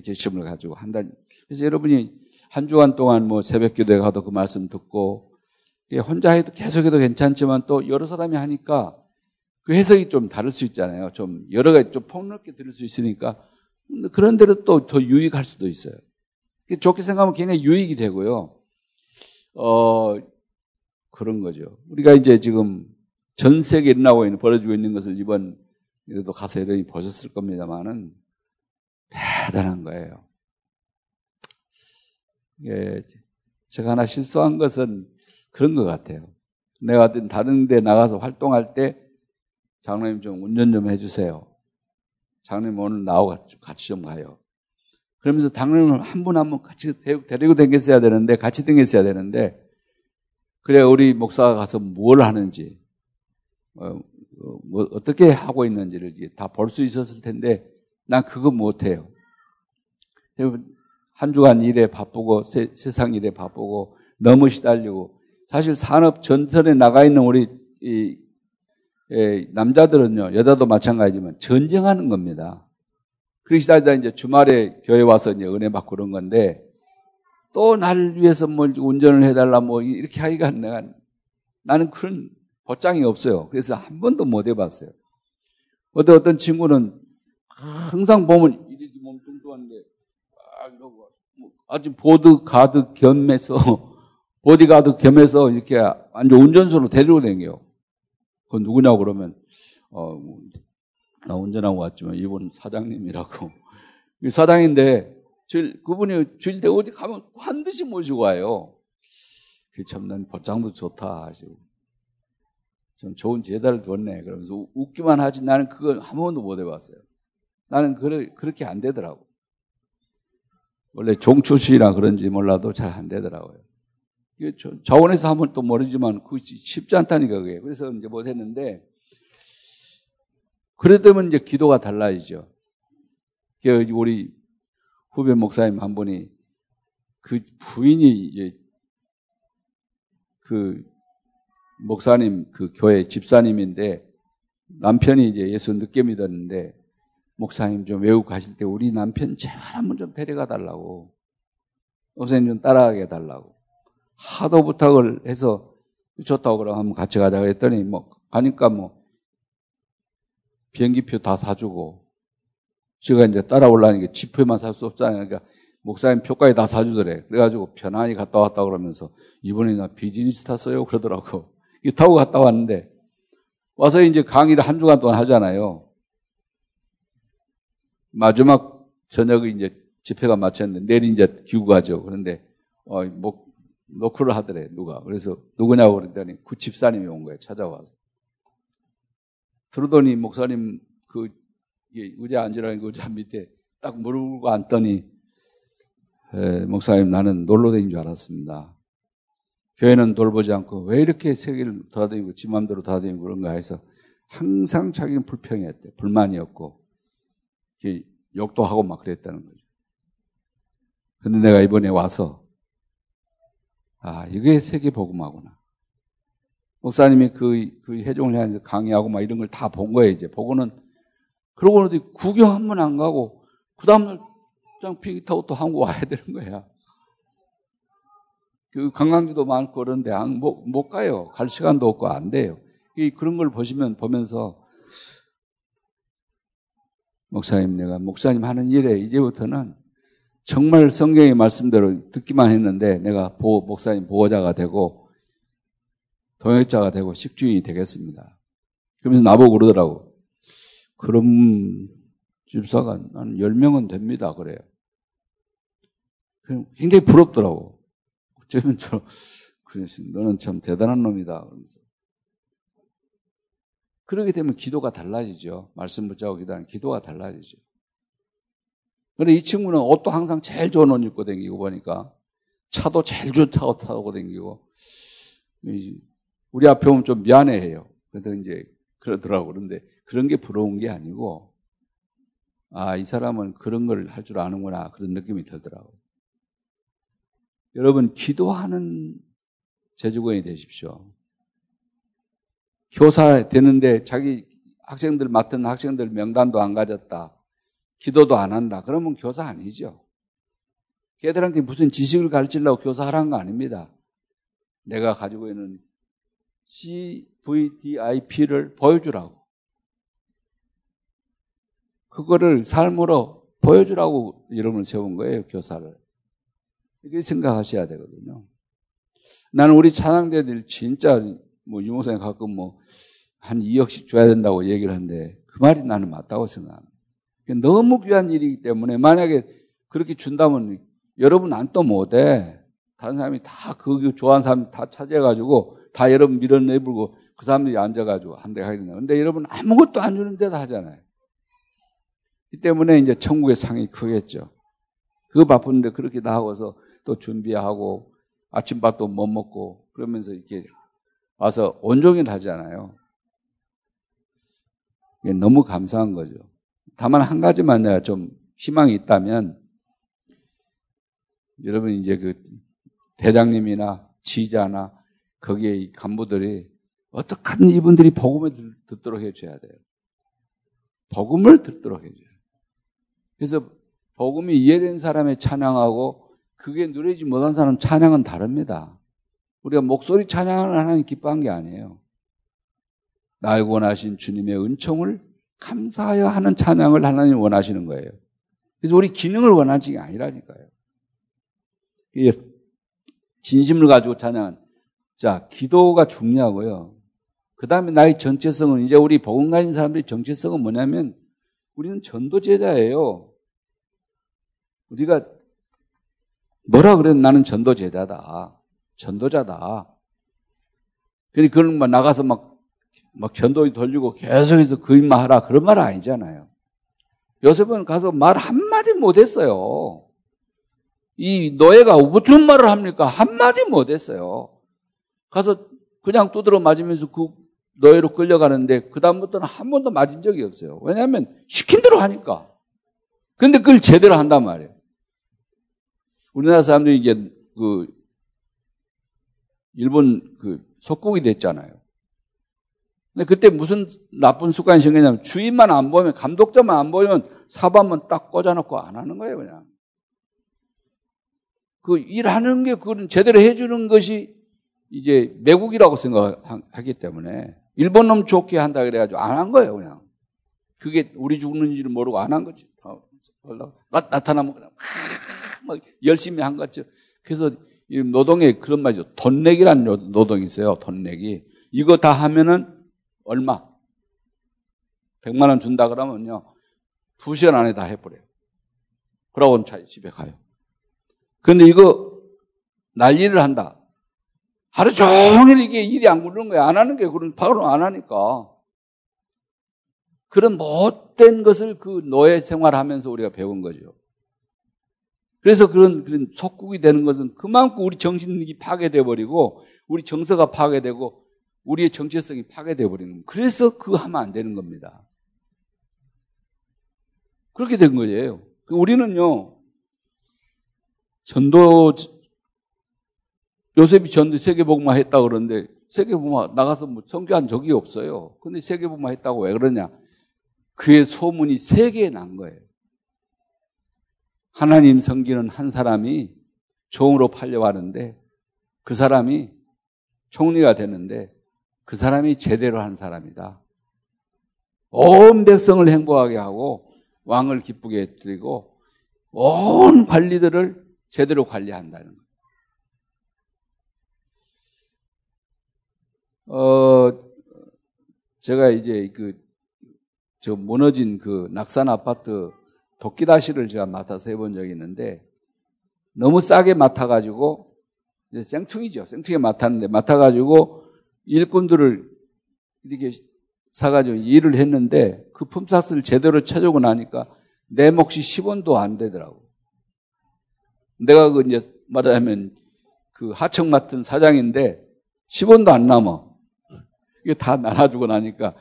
제 시험을 가지고 한 달. 그래서 여러분이 한 주간 동안 뭐 새벽 기도에 가도 그 말씀 듣고 혼자 해도 계속 해도 괜찮지만 또 여러 사람이 하니까 그 해석이 좀 다를 수 있잖아요. 좀 여러 가지 좀 폭넓게 들을 수 있으니까 그런 대로 또 더 유익할 수도 있어요. 좋게 생각하면 굉장히 유익이 되고요. 어, 그런 거죠. 우리가 이제 지금 전 세계에 일어나고 있는, 벌어지고 있는 것을 이번 이래도 가서 여러분이 보셨을 겁니다만은 대단한 거예요. 예, 제가 하나 실수한 것은 그런 것 같아요. 내가 다른 데 나가서 활동할 때 장로님 좀 운전 좀 해주세요. 장로님 오늘 나하고 같이 좀 가요. 그러면서 장로님을 한분 한 분 같이 데리고 다녔어야 되는데, 같이 다녔어야 되는데, 그래, 우리 목사가 가서 뭘 하는지, 어, 뭐 어떻게 하고 있는지를 다 볼 수 있었을 텐데 난 그거 못해요. 한 주간 일에 바쁘고 세, 상 일에 바쁘고 너무 시달리고 사실 산업 전선에 나가 있는 우리 이, 이 남자들은요 여자도 마찬가지지만 전쟁하는 겁니다. 그러시다 이제 주말에 교회 와서 이제 은혜 받고 그런 건데 또 날 위해서 뭐 운전을 해달라 뭐 이렇게 하기가 내가 나는 그런 보장이 없어요. 그래서 한 번도 못 해봤어요. 어떤 어떤 친구는 항상 보면 이렇게 몸뚱뚱한데 아 이러고 아주 보드 가드 겸해서 보디가드 겸해서 이렇게 완전 운전수로 데리고 다녀요. 그건 누구냐고 그러면 어, 나 운전하고 왔지만 이분 사장님이라고 사장인데 주일, 그분이 주일 때 어디 가면 반드시 모시고 와요. 그 참난 복장도 좋다 하시고 좀 좋은 제자를 뒀네 그러면서 웃기만 하지 나는 그걸 한 번도 못 해봤어요. 나는 그래, 그렇게 안 되더라고. 원래 종출시라 그런지 몰라도 잘 안 되더라고요. 자원에서 하면 또 모르지만 그 쉽지 않다니까 그게. 그래서 이제 못 했는데 그러다면 이제 기도가 달라지죠. 우리 후배 목사님 한 분이 그 부인이 그 목사님 그 교회 집사님인데 남편이 이제 예수 늦게 믿었는데 목사님 좀 외국 가실 때 우리 남편 제발 한번 좀 데려가 달라고 목사님 좀 따라가게 해달라고 하도 부탁을 해서 좋다고 그러면 같이 가자 그랬더니 뭐 가니까 뭐 비행기표 다 사주고 제가 이제 따라올라니까 지표만 살 수 없잖아요. 그러니까 목사님 표까지 다 사주더래. 그래가지고 편안히 갔다 왔다 그러면서 이번에 나 비즈니스 탔어요. 그러더라고. 이 타고 갔다 왔는데 와서 이제 강의를 한 주간 동안 하잖아요. 마지막 저녁에 이제 집회가 마쳤는데 내일 이제 귀국하죠. 그런데 어, 뭐 노크를 하더래 누가. 그래서 누구냐고 그랬더니 구 집사님이 온 거예요. 찾아와서. 들어더니 목사님 그 의자 앉으라는 그 의자 밑에 딱 무릎 앉더니 에, 목사님 나는 놀러 다닌 줄 알았습니다. 교회는 돌보지 않고 왜 이렇게 세계를 돌아다니고 지 맘대로 돌아다니고 그런가 해서 항상 자기는 불평했대. 불만이었고 욕도 하고 막 그랬다는 거죠. 근데 내가 이번에 와서 아 이게 세계 복음하구나. 목사님이 그, 그 해종을 향해서 강의하고 막 이런 걸 다 본 거예요, 이제. 보고는, 그러고 어디 구경 한 번 안 가고, 그 다음날 그냥 비행기 타고 또 한국 와야 되는 거야. 그 관광지도 많고 그런데 안, 못, 못 가요. 갈 시간도 없고 안 돼요. 이 그런 걸 보시면, 보면서, 목사님, 내가 목사님 하는 일에 이제부터는 정말 성경의 말씀대로 듣기만 했는데 내가 보, 목사님 보호자가 되고 동역자가 되고 식주인이 되겠습니다. 그러면서 나보고 그러더라고. 그럼 집사가 한 10명은 됩니다. 그래요. 굉장히 부럽더라고. 어쩌면 저, 너는 참 대단한 놈이다. 그러면서. 그러게 되면 기도가 달라지죠. 말씀 붙잡고 기도하는 기도가 달라지죠. 그런데 이 친구는 옷도 항상 제일 좋은 옷 입고 다니고 보니까 차도 제일 차 타고 다니고 우리 앞에 오면 좀 미안해해요. 그래서 이제 그러더라고. 그런데 그런 게 부러운 게 아니고, 아, 이 사람은 그런 걸 할 줄 아는구나. 그런 느낌이 들더라고. 여러분, 기도하는 제주권이 되십시오. 교사 되는데 자기 학생들 맡은 학생들 명단도 안 가졌다. 기도도 안 한다. 그러면 교사 아니죠. 걔들한테 무슨 지식을 가르치려고 교사하라는 거 아닙니다. 내가 가지고 있는 CVDIP를 보여주라고. 그거를 삶으로 보여주라고 이름을 세운 거예요, 교사를. 이렇게 생각하셔야 되거든요. 나는 우리 찬양대들 진짜 뭐 유목사님 가끔 뭐 한 2억씩 줘야 된다고 얘기를 하는데 그 말이 나는 맞다고 생각합니다. 너무 귀한 일이기 때문에 만약에 그렇게 준다면 여러분 안 또 못해. 다른 사람이 다 그 좋아하는 사람 다 차지해가지고 다 여러분 밀어내불고 그 사람들이 앉아가지고 한대 된다. 근데 여러분 아무것도 안 주는 데도 하잖아요. 이 때문에 이제 천국의 상이 크겠죠. 그거 바쁜데 그렇게 다 하고서 또 준비하고 아침밥도 못 먹고 그러면서 이렇게 와서 온종일 하잖아요. 너무 감사한 거죠. 다만 한 가지만 내가 좀 희망이 있다면 여러분 이제 그 대장님이나 지자나 거기에 이 간부들이 어떻게든 이분들이 복음을 듣도록 해줘야 돼요. 복음을 듣도록 해줘요. 그래서 복음이 이해된 사람의 찬양하고 그게 누리지 못한 사람 찬양은 다릅니다. 우리가 목소리 찬양을 하나님 기뻐한 게 아니에요. 날 원하신 주님의 은총을 감사하여 하는 찬양을 하나님 원하시는 거예요. 그래서 우리 기능을 원하지 게 아니라니까요. 진심을 가지고 찬양한. 자, 기도가 중요하고요. 그 다음에 나의 정체성은 이제 우리 복음 가진 사람들의 정체성은 뭐냐면 우리는 전도제자예요. 우리가 뭐라 그래? 나는 전도제자다. 전도자다. 근데 그런 막 나가서 막, 막 전도에 돌리고 계속해서 그 일만 하라. 그런 말 아니잖아요. 요셉은 가서 말 한마디 못했어요. 이 노예가 무슨 말을 합니까? 한마디 못했어요. 가서 그냥 두드러 맞으면서 그 노예로 끌려가는데 그다음부터는 한 번도 맞은 적이 없어요. 왜냐하면 시킨 대로 하니까. 근데 그걸 제대로 한단 말이에요. 우리나라 사람들이 이게 그 일본 그 속국이 됐잖아요. 근데 그때 무슨 나쁜 습관이 생겼냐면 주인만 안 보면 감독자만 안 보면 사범은 딱 꽂아놓고 안 하는 거예요, 그냥. 그 일하는 게 그건 제대로 해주는 것이 이제 매국이라고 생각하기 때문에 일본 놈 좋게 한다 그래가지고 안 한 거예요, 그냥. 그게 우리 죽는지를 모르고 안 한 거지. 나, 나타나면 그냥 막 열심히 한 거죠. 그래서 노동에 그런 말이죠. 돈 내기라는 노동이 있어요. 돈 내기. 이거 다 하면은 얼마? 100만 원 준다 그러면요. 2시간 안에 다 해버려요. 그러고 집에 가요. 그런데 이거 난리를 한다. 하루 종일 이게 일이 안 굴르는 거야. 안 하는 게 그런 바로 안 하니까. 그런 못된 것을 그 노예 생활하면서 우리가 배운 거죠. 그래서 그런, 그런 속국이 되는 것은 그만큼 우리 정신이 파괴돼 버리고 우리 정서가 파괴되고 우리의 정체성이 파괴돼 버리는. 그래서 그거 하면 안 되는 겁니다. 그렇게 된 거예요. 우리는요, 전도, 요셉이 전도 세계복음화 했다 그러는데 세계복음화 나가서 뭐 성교한 적이 없어요. 근데 세계복음화 했다고 왜 그러냐? 그의 소문이 세계에 난 거예요. 하나님 섬기는 한 사람이 종으로 팔려가는데 그 사람이 총리가 되는데 그 사람이 제대로 한 사람이다. 온 백성을 행복하게 하고 왕을 기쁘게 해드리고 온 관리들을 제대로 관리한다는 거. 어, 제가 이제 그, 저 무너진 그 낙산 아파트 도끼다시를 제가 맡아서 해본 적이 있는데 너무 싸게 맡아가지고 이제 생퉁이죠. 생퉁이 맡았는데 맡아가지고 일꾼들을 이렇게 사가지고 일을 했는데 그 품삯을 제대로 쳐주고 나니까 내 몫이 10원도 안 되더라고. 내가 그 이제 말하자면 그 하청 맡은 사장인데 10원도 안 남아. 이게 다 나눠주고 나니까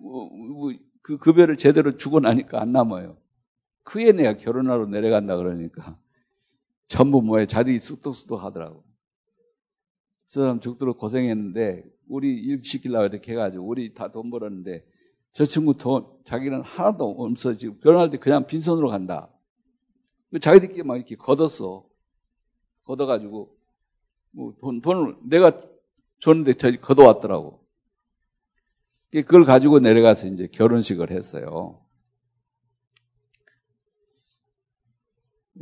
뭐, 뭐, 그 급여를 제대로 주고 나니까 안 남아요. 그에 내가 결혼하러 내려간다 그러니까 전부 뭐에 자들이 쑥덕쑥덕 하더라고. 저 사람 죽도록 고생했는데 우리 일 시키려고 이렇게 해가지고 우리 다 돈 벌었는데 저 친구 돈 자기는 하나도 없어 지금 결혼할 때 그냥 빈손으로 간다. 자기들끼리 막 이렇게 걷었어. 걷어가지고 뭐 돈, 돈을 내가 줬는데 저기 걷어왔더라고. 그걸 가지고 내려가서 이제 결혼식을 했어요.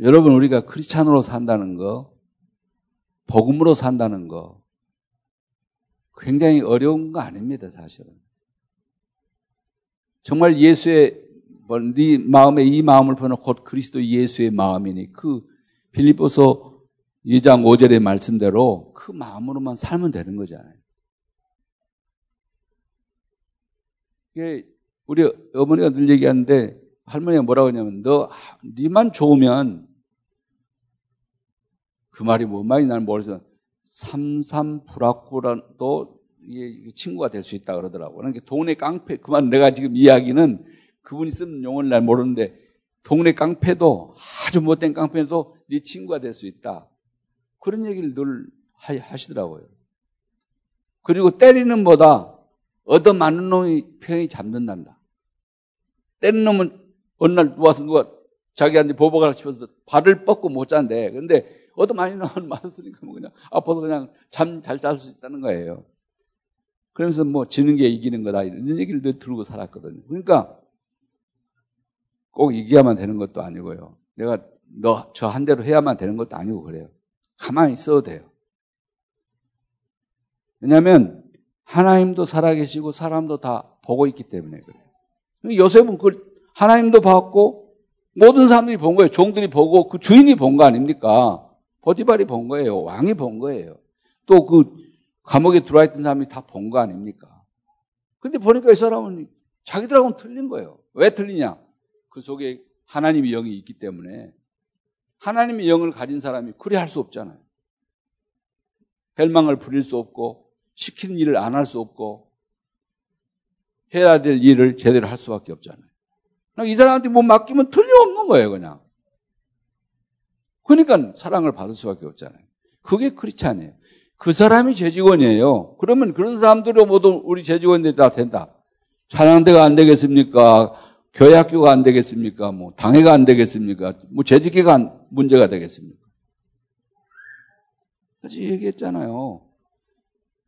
여러분 우리가 크리스찬으로 산다는 거, 복음으로 산다는 거 굉장히 어려운 거 아닙니다, 사실은. 정말 예수의 뭐, 네 마음에 이 마음을 보는 곧 그리스도 예수의 마음이니 그 빌립보서 2장 5절의 말씀대로 그 마음으로만 살면 되는 거잖아요. 이게 우리 어머니가 늘 얘기하는데 할머니가 뭐라고 하냐면 너 니만 좋으면 그 말이 뭔 말인지 나는 모르지만 삼삼불악구라도 친구가 될 수 있다 그러더라고. 그러니까 동네 깡패 그만 내가 지금 이야기는 그분이 쓰는 용어를 날 모르는데 동네 깡패도 아주 못된 깡패도 네 친구가 될 수 있다. 그런 얘기를 늘 하시더라고요. 그리고 때리는 보다 얻어맞는 놈이 평이 잡는단다. 때리는 놈은 어느 날 누워서 누가 자기한테 보복을 치면서 발을 뻗고 못 잔대. 근데 얻어 많이 나온 맞았으니까 뭐 그냥 아파서 그냥 잠 잘 잘 수 있다는 거예요. 그러면서 뭐 지는 게 이기는 거다 이런 얘기를 늘 들고 살았거든요. 그러니까 꼭 이겨야만 되는 것도 아니고요. 내가 너 저 한 대로 해야만 되는 것도 아니고 그래요. 가만히 있어도 돼요. 왜냐하면 하나님도 살아계시고 사람도 다 보고 있기 때문에 그래요. 요셉은 그 하나님도 봤고 모든 사람들이 본 거예요. 종들이 보고 그 주인이 본 거 아닙니까? 보디발이 본 거예요. 왕이 본 거예요. 또 그 감옥에 들어와 있던 사람이 다 본 거 아닙니까? 근데 보니까 이 사람은 자기들하고는 틀린 거예요. 왜 틀리냐? 그 속에 하나님의 영이 있기 때문에 하나님의 영을 가진 사람이 그리 할 수 없잖아요. 헬망을 부릴 수 없고 시키는 일을 안 할 수 없고 해야 될 일을 제대로 할 수밖에 없잖아요. 이 사람한테 뭐 맡기면 틀림없는 거예요, 그냥. 그러니까 사랑을 받을 수밖에 없잖아요. 그게 크리스찬이에요. 그 사람이 제 직원이에요. 그러면 그런 사람들이 모두 우리 제 직원들이 다 된다. 찬양대가 안 되겠습니까? 교회 학교가 안 되겠습니까? 뭐 당회가 안 되겠습니까? 뭐 재직회가 문제가 되겠습니까? 같이 얘기했잖아요.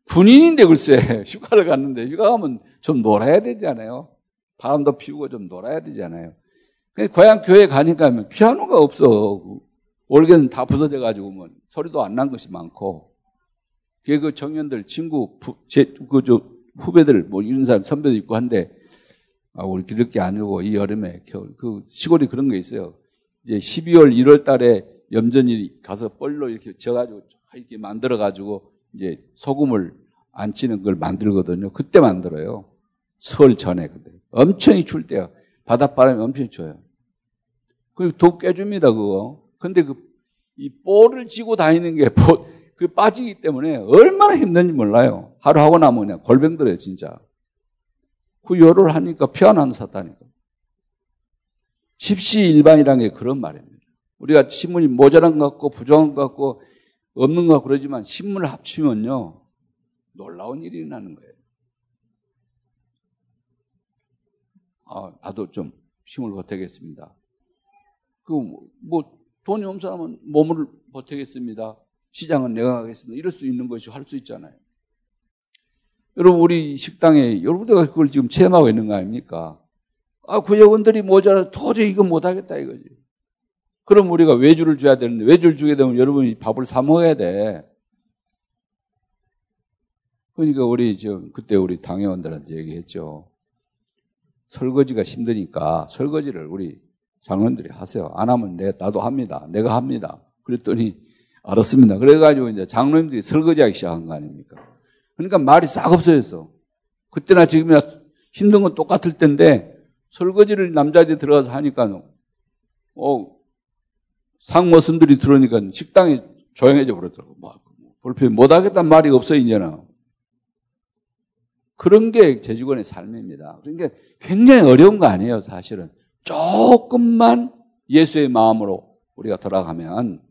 군인인데 글쎄 휴가를 갔는데 휴가 가면 좀 놀아야 되잖아요. 바람도 피우고 좀 놀아야 되잖아요. 고향 교회 가니까 피아노가 없어. 올게는 다 부서져 가지고 뭐 소리도 안 난 것이 많고. 그 청년들 친구 제그저 후배들 뭐 이런 사람 선배도 있고 한데 아, 우리 그렇게 아니고 이 여름에 겨울 그 시골이 그런 게 있어요. 이제 12월 1월 달에 염전이 가서 뻘로 이렇게 져가지고 이렇게 만들어 가지고 이제 소금을 안 치는 걸 만들거든요. 그때 만들어요. 설 전에 그때 엄청 이출 때요. 바닷바람이 엄청 쳐요. 그리고 독 깨줍니다 그거. 근데 그 이 볼을 쥐고 다니는 게그 빠지기 때문에 얼마나 힘든지 몰라요. 하루 하고 나면 그냥 골병 들어요 진짜. 그 요를 하니까 피어나는 사다니까. 십시일반이라는 게 그런 말입니다. 우리가 신문이 모자란 것 같고 부정한 것 같고 없는 것 같고 그러지만 신문을 합치면요. 놀라운 일이 일어나는 거예요. 아, 나도 좀 힘을 보태겠습니다. 그, 뭐, 돈이 없는 사람은 몸을 보태겠습니다. 시장은 내가 가겠습니다. 이럴 수 있는 것이 할 수 있잖아요. 여러분, 우리 식당에 여러분들가 그걸 지금 체험하고 있는 거 아닙니까? 아, 구역원들이 모자라 도저히 이거 못하겠다 이거지. 그럼 우리가 외주를 줘야 되는데 외주를 주게 되면 여러분이 밥을 사 먹어야 돼. 그러니까 우리 지금 그때 우리 당회원들한테 얘기했죠. 설거지가 힘드니까 설거지를 우리 장로님들이 하세요. 안 하면 내 나도 합니다. 내가 합니다. 그랬더니 알았습니다. 그래가지고 이제 장로님들이 설거지하기 시작한 거 아닙니까? 그러니까 말이 싹 없어졌어. 그때나 지금이나 힘든 건 똑같을 텐데 설거지를 남자들이 들어가서 하니까 어 상모순들이 들어오니까 식당이 조용해져 버렸더라고. 뭐, 불편 못하겠다는 말이 없어 이제는. 그런 게 제주권의 삶입니다. 그러니까 굉장히 어려운 거 아니에요, 사실은. 조금만 예수의 마음으로 우리가 돌아가면,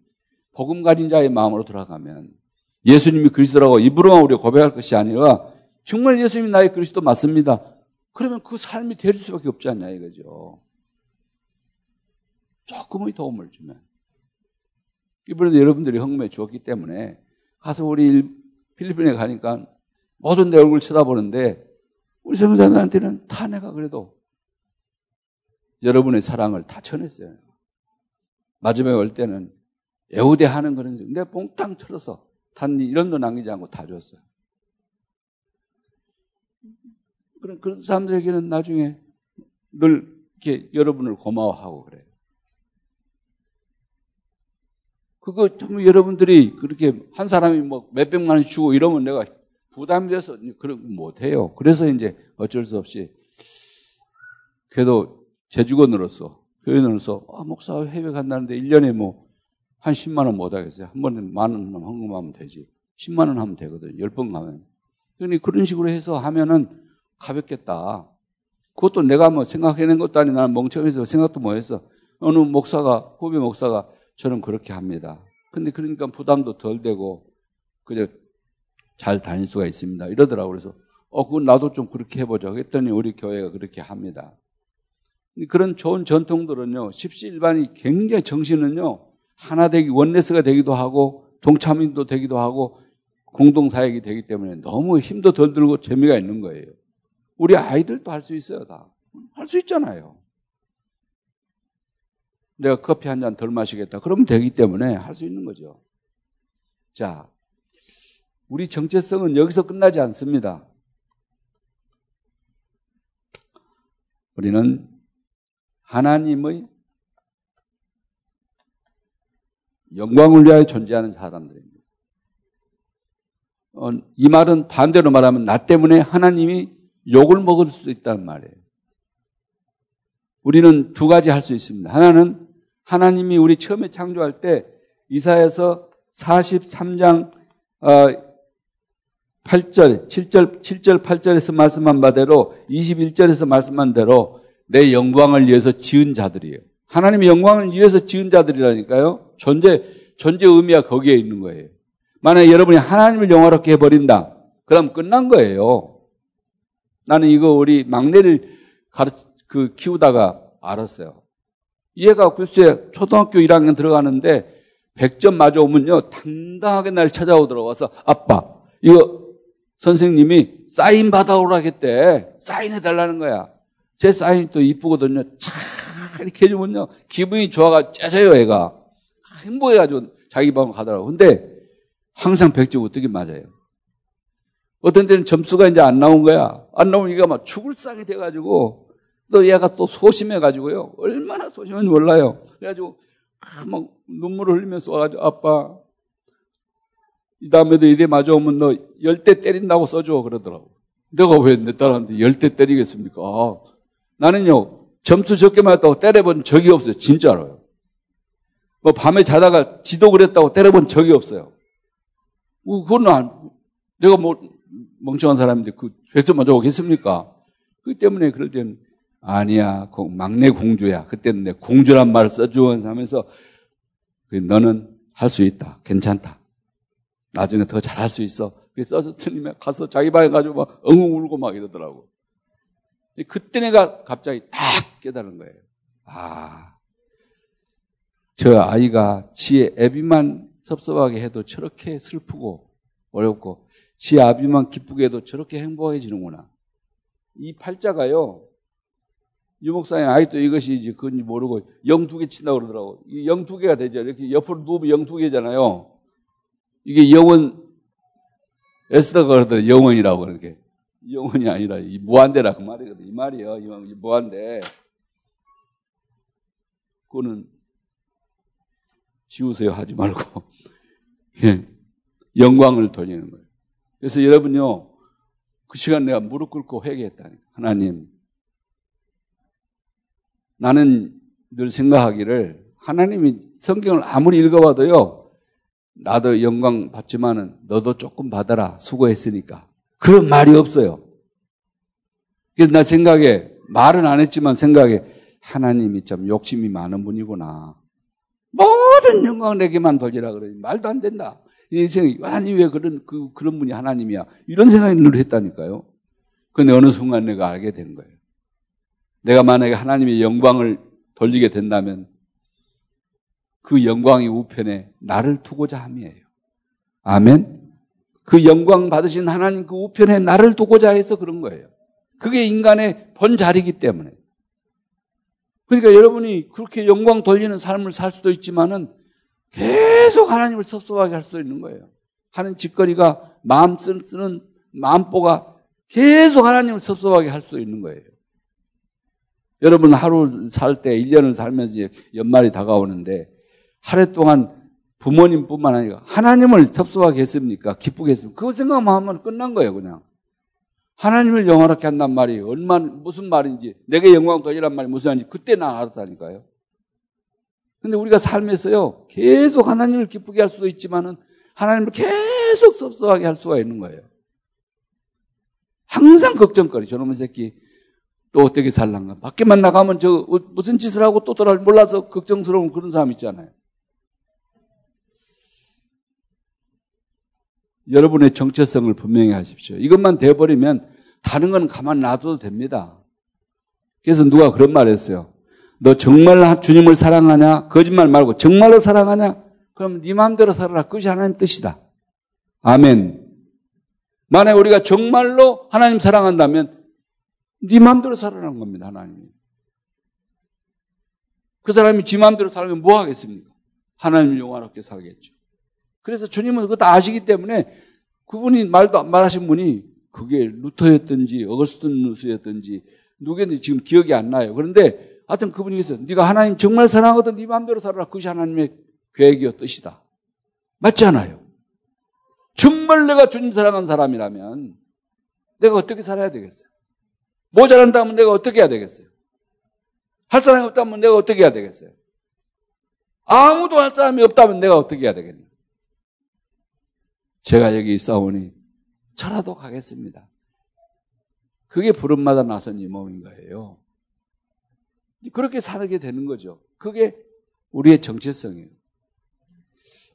복음 가진 자의 마음으로 돌아가면, 예수님이 그리스도라고 입으로만 우리가 고백할 것이 아니라, 정말 예수님이 나의 그리스도 맞습니다. 그러면 그 삶이 될 수밖에 없지 않냐, 이거죠. 조금의 도움을 주면. 이번에도 여러분들이 흥미에 주었기 때문에, 가서 우리 필리핀에 가니까 모든 내 얼굴 쳐다보는데 우리 성사님한테는 다 내가 그래도 여러분의 사랑을 다 전했어요. 마지막에 올 때는 애우대 하는 거는 내 뽕땅 틀어서 단 이런도 남기지 않고 다 줬어요. 그런, 그런 사람들에게는 나중에 늘 이렇게 여러분을 고마워하고 그래요. 그거 좀 여러분들이 그렇게 한 사람이 뭐 몇백만 원씩 주고 이러면 내가 부담이 돼서 그런 못 해요. 그래서 이제 어쩔 수 없이 그래도 재직원으로서 교인으로서 아, 목사 해외 간다는데 1년에 뭐 한 10만 원 못 하겠어요. 한 번에 만원 헌금하면 되지. 10만 원 하면 되거든요. 10번 가면. 그러니 그런 식으로 해서 하면은 가볍겠다. 그것도 내가 뭐 생각해낸 것도 아니 나는 멍청해서 생각도 못 했어. 어느 목사가, 후배 목사가 저는 그렇게 합니다. 근데 그러니까 부담도 덜 되고, 그냥 잘 다닐 수가 있습니다. 이러더라고요. 그래서 어, 그건 나도 좀 그렇게 해보자. 했더니 우리 교회가 그렇게 합니다. 그런 좋은 전통들은요, 십시일반이 굉장히 정신은요, 하나 되기, 원네스가 되기도 하고, 동참인도 되기도 하고, 공동사역이 되기 때문에 너무 힘도 덜 들고 재미가 있는 거예요. 우리 아이들도 할 수 있어요, 다. 할 수 있잖아요. 내가 커피 한 잔 덜 마시겠다. 그러면 되기 때문에 할 수 있는 거죠. 자, 우리 정체성은 여기서 끝나지 않습니다. 우리는 하나님의 영광을 위하여 존재하는 사람들입니다. 어, 이 말은 반대로 말하면 나 때문에 하나님이 욕을 먹을 수 있다는 말이에요. 우리는 두 가지 할 수 있습니다. 하나는 하나님이 우리 처음에 창조할 때 이사에서 43장 어, 8절, 7절, 7절, 8절에서 말씀한 바대로 21절에서 말씀한 대로 내 영광을 위해서 지은 자들이에요. 하나님의 영광을 위해서 지은 자들이라니까요. 존재, 존재 의미가 거기에 있는 거예요. 만약에 여러분이 하나님을 영화롭게 해버린다. 그럼 끝난 거예요. 나는 이거 우리 막내를 가르, 그, 키우다가 알았어요. 얘가 글쎄 초등학교 1학년 들어가는데 100점 맞아 오면요. 당당하게 날 찾아오더라고 와서 아빠, 이거 선생님이 사인 받아오라겠대. 사인해달라는 거야. 제 사인이 또 이쁘거든요. 차 이렇게 해주면요. 기분이 좋아가 째져요, 애가. 행복해가지고 자기 방 가더라고. 근데 항상 100점 어떻게 맞아요? 어떤 때는 점수가 이제 안 나온 거야. 안 나오니까 막 죽을 상이 돼가지고 또 얘가 또 소심해가지고요. 얼마나 소심한지 몰라요. 그래가지고 막 눈물을 흘리면서 와가지고 아빠 이 다음에도 이래 맞아오면 너 열대 때린다고 써줘 그러더라고. 내가 왜 내 딸한테 열대 때리겠습니까? 나는요 점수 적게 맞았다고 때려본 적이 없어요. 진짜로요. 뭐 밤에 자다가 지도 그랬다고 때려본 적이 없어요. 뭐 그건 안, 내가 뭐 멍청한 사람인데 그 백점 맞아오겠습니까? 그 때문에 그럴 때는 아니야 막내 공주야. 그때는 내 공주란 말을 써주고 하면서 그 너는 할 수 있다. 괜찮다. 나중에 더 잘할 수 있어. 그래서 써줬더니 가서 자기 방에 가지고 막 엉엉 울고 막 이러더라고. 그때 내가 갑자기 딱 깨달은 거예요. 아, 저 아이가 지의 애비만 섭섭하게 해도 저렇게 슬프고 어렵고 지의 아비만 기쁘게 해도 저렇게 행복해지는구나. 이 팔자가요. 유목사님 아직도 이것이 이제 그건지 모르고 영 두 개 친다고 그러더라고. 영 두 개가 되죠. 이렇게 옆으로 누우면 영 두 개잖아요. 이게 영원, 에스더가 그러더라 영원이라고 그렇게. 영원이 아니라 이 무한대라 그 말이거든. 이 말이에요. 이 무한대. 그거는 지우세요 하지 말고 예. 영광을 돌리는 거예요. 그래서 여러분요 그 시간 내가 무릎 꿇고 회개했다니 하나님 나는 늘 생각하기를 하나님이 성경을 아무리 읽어봐도요 나도 영광 받지만은 너도 조금 받아라 수고했으니까 그런 말이 없어요. 그래서 나 생각에 말은 안 했지만 생각에 하나님이 참 욕심이 많은 분이구나. 모든 영광 내게만 돌리라 그러니 말도 안 된다. 인생이 아니 왜 그런 그 그런 분이 하나님이야 이런 생각이 늘 했다니까요. 근데 어느 순간 내가 알게 된 거예요. 내가 만약에 하나님의 영광을 돌리게 된다면 그 영광의 우편에 나를 두고자 함이에요. 아멘. 그 영광 받으신 하나님 그 우편에 나를 두고자 해서 그런 거예요. 그게 인간의 본자리이기 때문에. 그러니까 여러분이 그렇게 영광 돌리는 삶을 살 수도 있지만은 계속 하나님을 섭섭하게 할 수도 있는 거예요. 하는 짓거리가 마음 쓰는 마음보가 계속 하나님을 섭섭하게 할 수도 있는 거예요. 여러분 하루 살 때, 1년을 살면서 연말이 다가오는데 하루 동안 부모님뿐만 아니라 하나님을 섭섭하게 했습니까? 기쁘게 했습니까? 그거 생각만 하면 끝난 거예요, 그냥. 하나님을 영화롭게 한단 말이 얼마 무슨 말인지 내게 영광 돌리란 말이 무슨 말인지 그때 나 알았다니까요. 근데 우리가 삶에서요 계속 하나님을 기쁘게 할 수도 있지만은 하나님을 계속 섭섭하게 할 수가 있는 거예요. 항상 걱정거리. 저놈의 새끼 또 어떻게 살란가. 밖에만 나가면 저 무슨 짓을 하고 또 돌아올 몰라서 걱정스러운 그런 사람 있잖아요. 여러분의 정체성을 분명히 하십시오. 이것만 돼버리면 다른 건 가만 놔둬도 됩니다. 그래서 누가 그런 말 했어요. 너 정말 주님을 사랑하냐? 거짓말 말고 정말로 사랑하냐? 그럼 네 마음대로 살아라. 그것이 하나님 뜻이다. 아멘. 만약 우리가 정말로 하나님 사랑한다면 네 마음대로 살아라는 겁니다. 하나님이. 그 사람이 지 마음대로 살면 뭐 하겠습니까? 하나님을 영화롭게 살겠죠. 그래서 주님은 그거 다 아시기 때문에 그분이 말도 말하신 분이 그게 루터였든지 어거스틴 루스였든지 누구였는지 지금 기억이 안 나요. 그런데 하여튼 그분이 있어요. 네가 하나님 정말 사랑하거든 네 마음대로 살아라. 그것이 하나님의 계획이요 뜻이다. 맞지 않아요? 정말 내가 주님 사랑하는 사람이라면 내가 어떻게 살아야 되겠어요? 모자란다면 내가 어떻게 해야 되겠어요? 할 사람이 없다면 내가 어떻게 해야 되겠어요? 아무도 할 사람이 없다면 내가 어떻게 해야 되겠냐? 제가 여기 있사오니 저라도 가겠습니다. 그게 부름마다 나선 이 몸인 거예요. 그렇게 살게 되는 거죠. 그게 우리의 정체성이에요.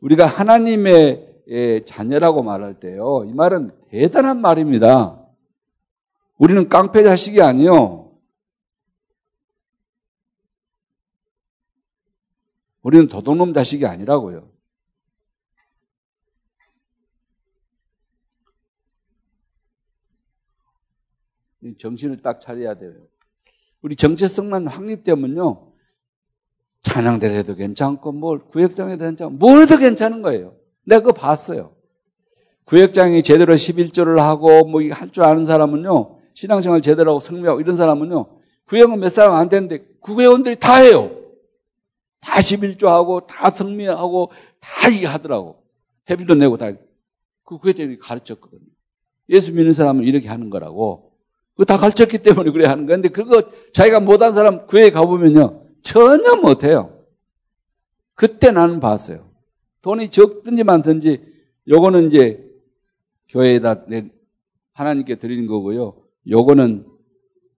우리가 하나님의 자녀라고 말할 때요. 이 말은 대단한 말입니다. 우리는 깡패 자식이 아니요. 우리는 도둑놈 자식이 아니라고요. 정신을 딱 차려야 돼요. 우리 정체성만 확립되면요. 찬양대를 해도 괜찮고, 뭘, 구역장에도 괜찮고, 뭘 해도 괜찮은 거예요. 내가 그거 봤어요. 구역장이 제대로 11조를 하고, 뭐, 할 줄 아는 사람은요, 신앙생활 제대로 하고 성명하고 이런 사람은요, 구역은 몇 사람 안 되는데, 구회원들이 다 해요. 다 11조 하고, 다 성명하고, 다 이게 하더라고. 회비도 내고 다. 그 구역장이 가르쳤거든요. 예수 믿는 사람은 이렇게 하는 거라고. 그거 다 가르쳤기 때문에 그래 하는 건데, 그거 자기가 못한 사람 구회에 가보면요, 전혀 못해요. 그때 나는 봤어요. 돈이 적든지 많든지 요거는 이제 교회에다 하나님께 드리는 거고요. 요거는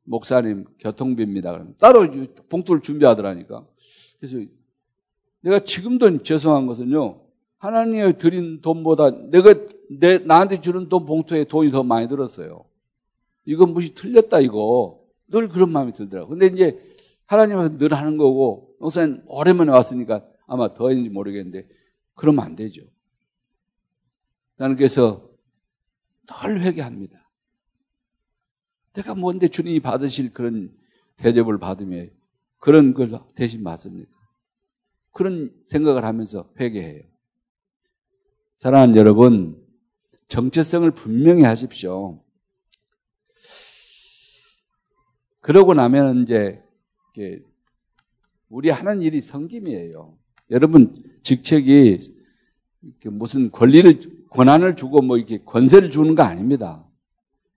목사님 교통비입니다. 따로 봉투를 준비하더라니까. 그래서 내가 지금도 죄송한 것은요. 하나님이 드린 돈보다 내가 내 나한테 주는 돈 봉투에 돈이 더 많이 들었어요. 이건 무시 틀렸다 이거. 늘 그런 마음이 들더라고. 근데 이제 하나님은 늘 하는 거고, 목사님 오랜만에 왔으니까 아마 더 했는지 모르겠는데, 그러면 안 되죠. 나는 그래서 늘 회개합니다. 내가 뭔데 주님이 받으실 그런 대접을 받으며 그런 걸 대신 받습니까? 그런 생각을 하면서 회개해요. 사랑하는 여러분, 정체성을 분명히 하십시오. 그러고 나면 이제 우리 하는 일이 성김이에요. 여러분 직책이 무슨 권리를 권한을 주고 뭐 이렇게 권세를 주는 거 아닙니다.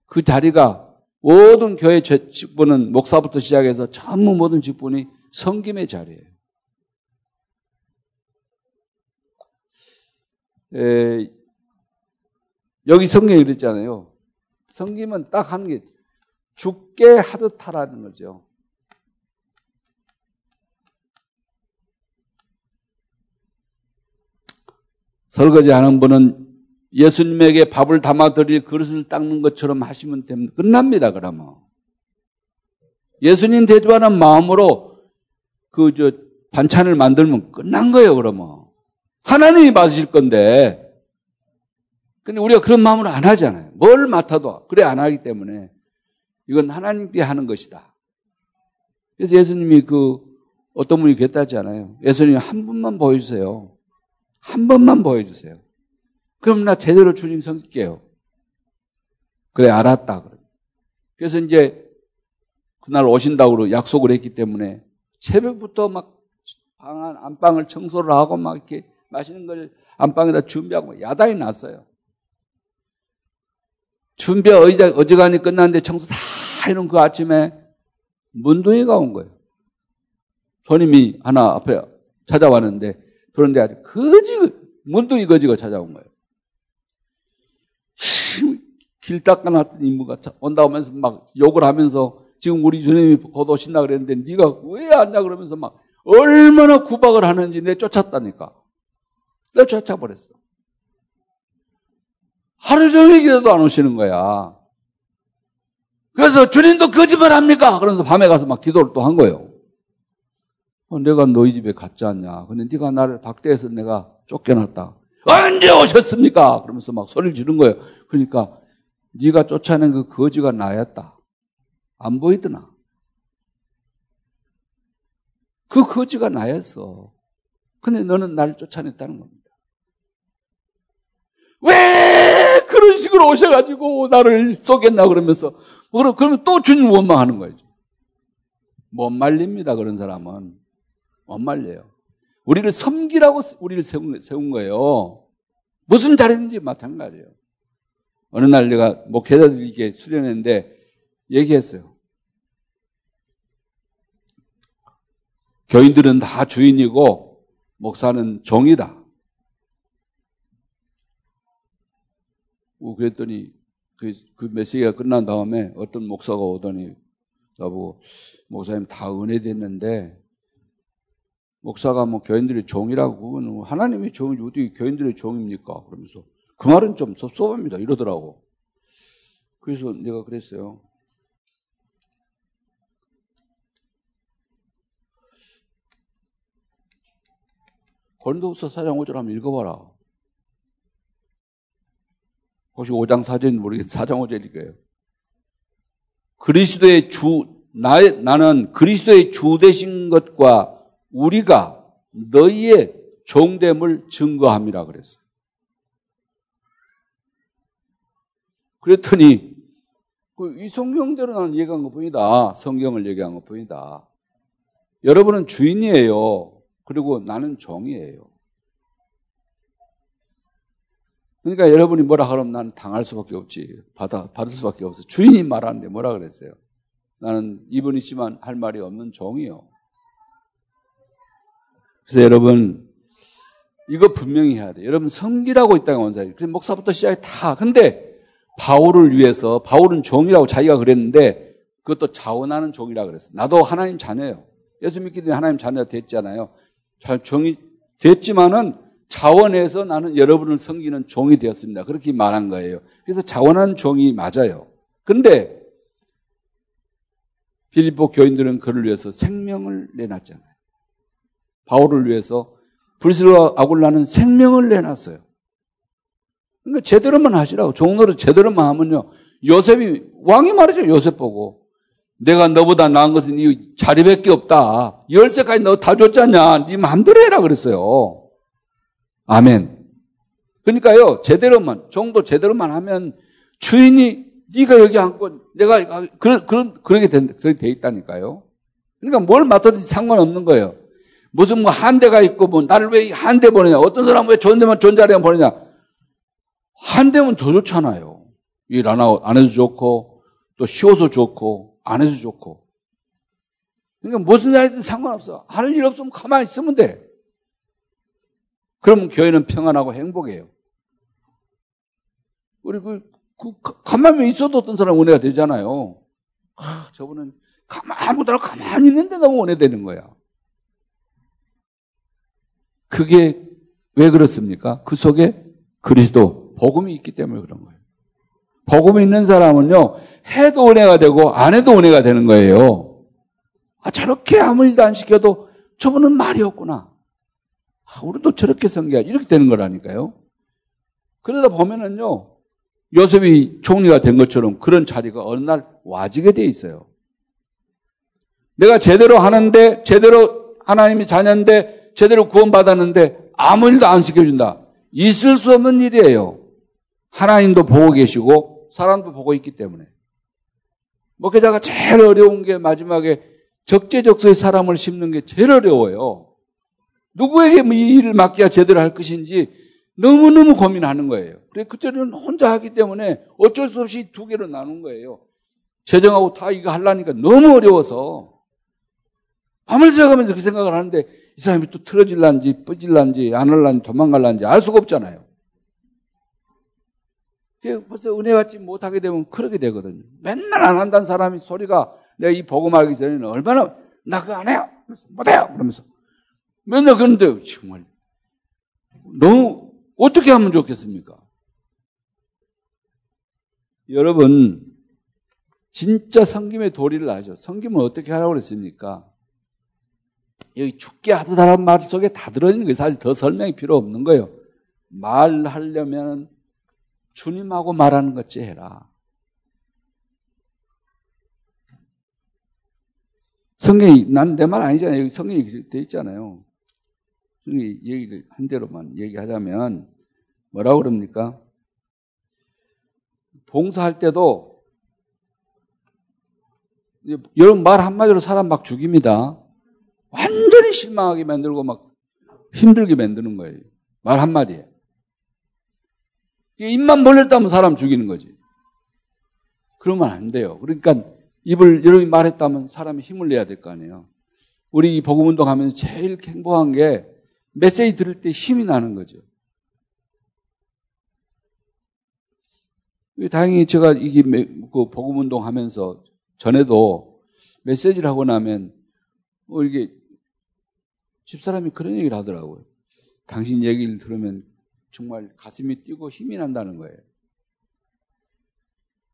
그 자리가 모든 교회 직분은 목사부터 시작해서 전부 모든 직분이 성김의 자리예요. 에, 여기 성경에 그랬잖아요. 성김은 딱 하는 게 죽게 하듯 하라는 거죠. 설거지 하는 분은 예수님에게 밥을 담아드릴 그릇을 닦는 것처럼 하시면 됩니다. 끝납니다, 그러면. 예수님 대접하는 마음으로 그, 저, 반찬을 만들면 끝난 거예요, 그러면. 하나님이 받으실 건데. 근데 우리가 그런 마음으로 안 하잖아요. 뭘 맡아도. 그래, 안 하기 때문에. 이건 하나님께 하는 것이다. 그래서 예수님이 그, 어떤 분이 그랬다지 않아요. 예수님 한 분만 보여주세요. 한 번만 보여주세요. 그럼 나 제대로 주님 섬길게요. 그래, 알았다. 그래서 이제 그날 오신다고 약속을 했기 때문에 새벽부터 막 방, 안방을 청소를 하고 막 이렇게 마시는 걸 안방에다 준비하고 야단이 났어요. 준비 어제, 어지간히 끝났는데 청소 다 해놓은 그 아침에 문둥이가 온 거예요. 손님이 하나 앞에 찾아왔는데 그런데 아주 거지, 문둥이 거지가 찾아온 거예요. 길 닦아놨던 인물가 온다 오면서 막 욕을 하면서 지금 우리 주님이 곧 오신다 그랬는데 네가 왜 왔냐 그러면서 막 얼마나 구박을 하는지 내 쫓았다니까. 내 쫓아버렸어. 하루 종일 기도도 안 오시는 거야. 그래서 주님도 거짓말 합니까? 그러면서 밤에 가서 막 기도를 또 한 거예요. 어, 내가 너희 집에 갔지 않냐. 근데 네가 나를 박대해서 내가 쫓겨났다. 언제 오셨습니까? 그러면서 막 소리를 지른 거예요. 그러니까 네가 쫓아낸 그 거지가 나였다. 안 보이더나. 그 거지가 나였어. 근데 너는 나를 쫓아냈다는 겁니다. 왜 그런 식으로 오셔가지고 나를 쏘겠나 그러면서 그러면 또 주님 원망하는 거죠. 못 말립니다 그런 사람은 못 말려요. 우리를 섬기라고 우리를 세운, 세운 거예요. 무슨 잘했는지 마찬가지예요. 어느 날 내가 목회자들에게 수련했는데 얘기했어요. 교인들은 다 주인이고 목사는 종이다. 뭐 그랬더니 그, 그 메시지가 끝난 다음에 어떤 목사가 오더니 나보고 목사님 다 은혜 됐는데 목사가 뭐 교인들의 종이라고 그거는 하나님의 종이지 어디 교인들의 종입니까? 그러면서 그 말은 좀 섭섭합니다 이러더라고. 그래서 내가 그랬어요. 고린도후서 4장 5절 한번 읽어봐라. 혹시 5장 4절인지 모르겠는데 4장 5절일 거예요. 그리스도의 주, 나, 나는 그리스도의 주 되신 것과 우리가 너희의 종됨을 증거함이라 그랬어요. 그랬더니 그이 성경대로 나는 얘기한 것 뿐이다. 성경을 얘기한 것 뿐이다. 여러분은 주인이에요. 그리고 나는 종이에요. 그러니까 여러분이 뭐라 하면 나는 당할 수밖에 없지. 받아, 받을 수밖에 없어. 주인이 말하는데 뭐라 그랬어요? 나는 이분 있지만 할 말이 없는 종이요. 그래서 여러분, 이거 분명히 해야 돼. 여러분, 성기라고 있다가 원사님. 그래서 목사부터 시작해 다. 근데 바울을 위해서, 바울은 종이라고 자기가 그랬는데, 그것도 자원하는 종이라 그랬어. 나도 하나님 자녀예요. 예수 믿기 때문에 하나님 자녀 됐잖아요. 종이 됐지만은 자원해서 나는 여러분을 섬기는 종이 되었습니다. 그렇게 말한 거예요. 그래서 자원한 종이 맞아요. 그런데 필리포 교인들은 그를 위해서 생명을 내놨잖아요. 바울을 위해서 브리스와 아굴라는 생명을 내놨어요. 그러니까 제대로만 하시라고. 종로를 제대로만 하면요. 요셉이, 왕이 말이죠. 요셉 보고. 내가 너보다 나은 것은 이 자리밖에 없다. 열쇠까지 너 다 줬잖냐. 네 마음대로 해라 그랬어요. 아멘. 그러니까요. 제대로만 정도 제대로만 하면 주인이 네가 여기 앉고 내가 그런 그런 그렇게 된, 그렇게 돼 있다니까요. 그러니까 뭘 맡아도 상관없는 거예요. 무슨 뭐 한 대가 있고 뭐 나를 왜 한 대 보내냐? 어떤 사람 왜 존재만 존재하려면 보내냐? 한 대면 더 좋잖아요. 일 안 하고 안 해도 좋고 또 쉬워서 좋고 안 해도 좋고. 그러니까 무슨 일이든 상관없어. 하는 일 없으면 가만히 있으면 돼. 그러면 교회는 평안하고 행복해요. 우리 그, 그 가만히 있어도 어떤 사람 은혜가 되잖아요. 아, 저분은 가만 아무도 가만히 있는데 너무 은혜되는 거야. 그게 왜 그렇습니까? 그 속에 그리스도 복음이 있기 때문에 그런 거예요. 복음이 있는 사람은요 해도 은혜가 되고 안 해도 은혜가 되는 거예요. 아 저렇게 아무 일도 안 시켜도 저분은 말이 없구나. 아, 우리도 저렇게 성계하지. 이렇게 되는 거라니까요. 그러다 보면은요, 요셉이 총리가 된 것처럼 그런 자리가 어느 날 와지게 돼 있어요. 내가 제대로 하는데, 제대로 하나님이 자녀인데, 제대로 구원받았는데, 아무 일도 안 시켜준다. 있을 수 없는 일이에요. 하나님도 보고 계시고, 사람도 보고 있기 때문에. 목회자가 제일 어려운 게 마지막에 적재적소에 사람을 심는 게 제일 어려워요. 누구에게 뭐이 일을 맡겨야 제대로 할 것인지 너무너무 고민하는 거예요. 그래, 그때는 혼자 하기 때문에 어쩔 수 없이 두 개로 나눈 거예요. 재정하고 다 이거 하려니까 너무 어려워서 밤을 새가면서 그 생각을 하는데 이 사람이 또 틀어질란지 뿌질란지 안 할란지 도망갈란지 알 수가 없잖아요. 벌써 은혜 받지 못하게 되면 그렇게 되거든요. 맨날 안 한다는 사람이 소리가 내가 이 복음하기 전에는 얼마나 나 그거 안 해요. 못해요. 그러면서 맨날 그런데 정말 너무 어떻게 하면 좋겠습니까? 여러분 진짜 성김의 도리를 아죠. 성김은 어떻게 하라고 그랬습니까? 여기 죽게 하다라는 말 속에 다 들어있는 거예요. 사실 더 설명이 필요 없는 거예요. 말하려면 주님하고 말하는 것지 해라. 성경이 난 내 말 아니잖아요. 여기 성경이 돼 있잖아요. 얘기를 한 대로만 얘기하자면 뭐라고 그럽니까? 봉사할 때도 여러분 말 한마디로 사람 막 죽입니다. 완전히 실망하게 만들고 막 힘들게 만드는 거예요. 말 한마디에. 입만 벌렸다면 사람 죽이는 거지. 그러면 안 돼요. 그러니까 입을 여러분이 말했다면 사람이 힘을 내야 될 거 아니에요. 우리 복음 운동 하면서 제일 행복한 게 메시지 들을 때 힘이 나는 거죠. 다행히 제가 이게 그 복음 운동 하면서 전에도 메시지를 하고 나면 뭐 이게 집사람이 그런 얘기를 하더라고요. 당신 얘기를 들으면 정말 가슴이 뛰고 힘이 난다는 거예요.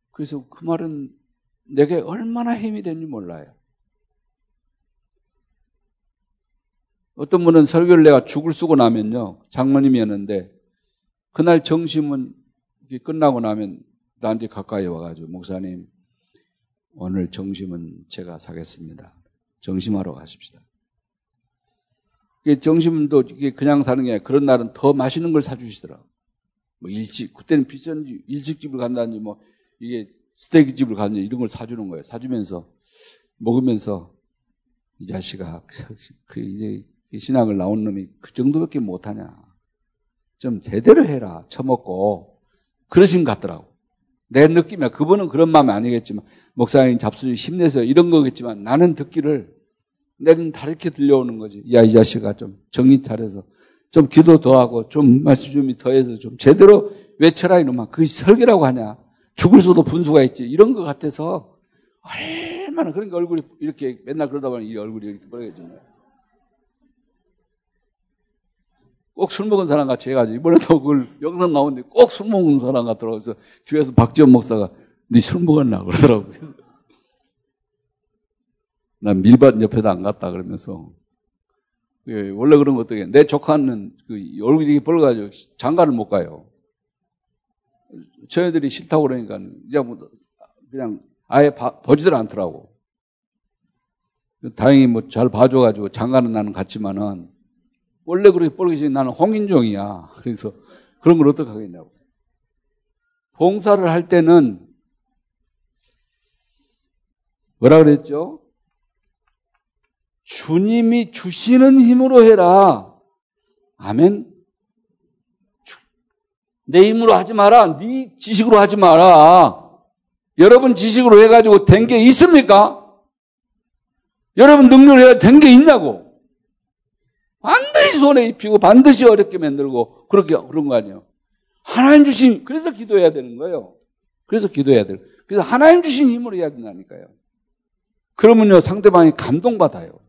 그래서 그 말은 내게 얼마나 힘이 되는지 몰라요. 어떤 분은 설교를 내가 죽을 쓰고 나면요. 장모님이었는데 그날 정심은 끝나고 나면 나한테 가까이 와가지고 목사님 오늘 정심은 제가 사겠습니다. 정심하러 가십시다. 정심도 이게 그냥 사는 게 아니라 그런 날은 더 맛있는 걸 사주시더라고. 뭐 일찍 그때는 비싼 일식집을 간다니 뭐 이게 스테이크 집을 가는 이런 걸 사주는 거예요. 사주면서 먹으면서 이 자식아 그 이제 신학을 나온 놈이 그 정도밖에 못하냐. 좀 제대로 해라. 처먹고 그러신 것 같더라고. 내 느낌이야. 그분은 그런 마음이 아니겠지만 목사님 잡수지 힘내서 이런 거겠지만 나는 듣기를 내는 다르게 들려오는 거지. 야 이 자식아 좀 정신 차려서 좀 기도 더 하고 좀 말씀 좀 더해서 좀 제대로 외쳐라 이놈아. 그게 설계라고 하냐. 죽을 수도 분수가 있지. 이런 것 같아서 얼마나 그러니까 얼굴이 이렇게 맨날 그러다 보니 이 얼굴이 이렇게 거야. 꼭 술 먹은 사람 같이 해가지고 이번에도 그걸 영상 나오는데 꼭 술 먹은 사람 같더라고 그래서 뒤에서 박지원 목사가 네 술 먹었나 그러더라고 그래서 난 밀밭 옆에도 안 갔다 그러면서 예, 원래 그런 거 어떻게 내 조카는 그 얼굴이 벌어가지고 장가를 못 가요. 저희들이 싫다고 그러니까 그냥, 뭐 그냥 아예 봐, 보지들 않더라고. 다행히 뭐 잘 봐줘가지고 장가는 나는 갔지만은 원래 그렇게 뻘개지 나는 홍인종이야. 그래서 그런 걸 어떻게 하겠냐고. 봉사를 할 때는 뭐라 그랬죠? 주님이 주시는 힘으로 해라. 아멘. 내 힘으로 하지 마라. 네 지식으로 하지 마라. 여러분 지식으로 해가지고 된 게 있습니까? 여러분 능력을 해야 된게 있냐고. 반드시 손에 입히고 반드시 어렵게 만들고 그렇게 그런 거 아니에요. 하나님 주신 그래서 기도해야 되는 거예요. 그래서 기도해야 돼요. 그래서 하나님 주신 힘으로 해야 된다니까요. 그러면요 상대방이 감동받아요.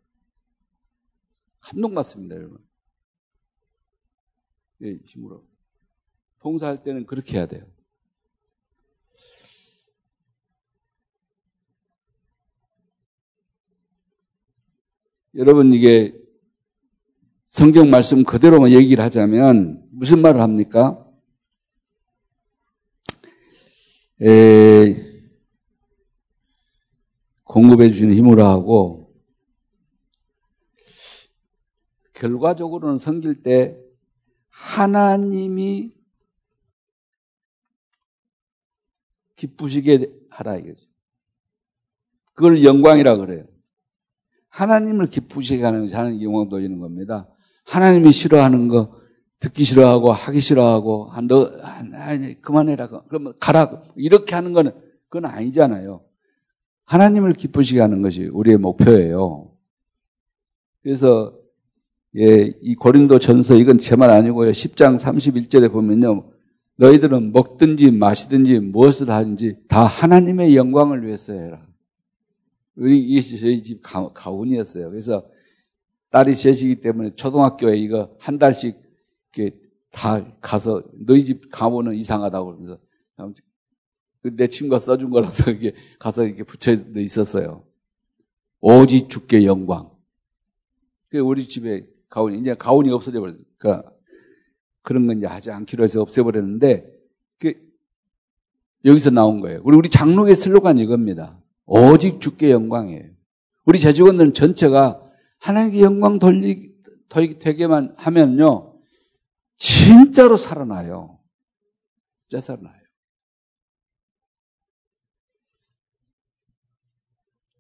감동받습니다, 여러분. 예, 힘으로. 봉사할 때는 그렇게 해야 돼요. 여러분 이게 성경 말씀 그대로만 얘기를 하자면 무슨 말을 합니까? 에, 공급해 주시는 힘으로 하고 결과적으로는 섬길 때 하나님이 기쁘시게 하라 이거죠. 그걸 영광이라 그래요. 하나님을 기쁘시게 하는 것이 하나님 영광 돌리는 겁니다. 하나님이 싫어하는 거 듣기 싫어하고 하기 싫어하고 아, 너 아니, 그만해라 그러면 가라 이렇게 하는 거는 그건 아니잖아요. 하나님을 기쁘시게 하는 것이 우리의 목표예요. 그래서 예, 이 고린도 전서 이건 제 말 아니고요. 10장 31절에 보면요. 너희들은 먹든지 마시든지 무엇을 하든지 다 하나님의 영광을 위해서 해라. 우리 이게 저희 집 가, 가훈이었어요. 그래서 딸이 셋이기 때문에 초등학교에 이거 한 달씩 이렇게 다 가서 너희 집 가보는 이상하다고 그러면서 내 친구가 써준 거라서 이게 가서 이렇게 붙여 있었어요. 오직 주께 영광. 그 우리 집에 가훈이 이제 가훈이 없어져 버렸어. 그러니까 그런 건 이제 하지 않기로 해서 없애버렸는데 그 여기서 나온 거예요. 우리 우리 장로의 슬로건 이겁니다. 오직 주께 영광이에요. 우리 재직원들은 전체가 하나님께 영광 돌리, 되게만 하면요. 진짜로 살아나요. 진짜 살아나요.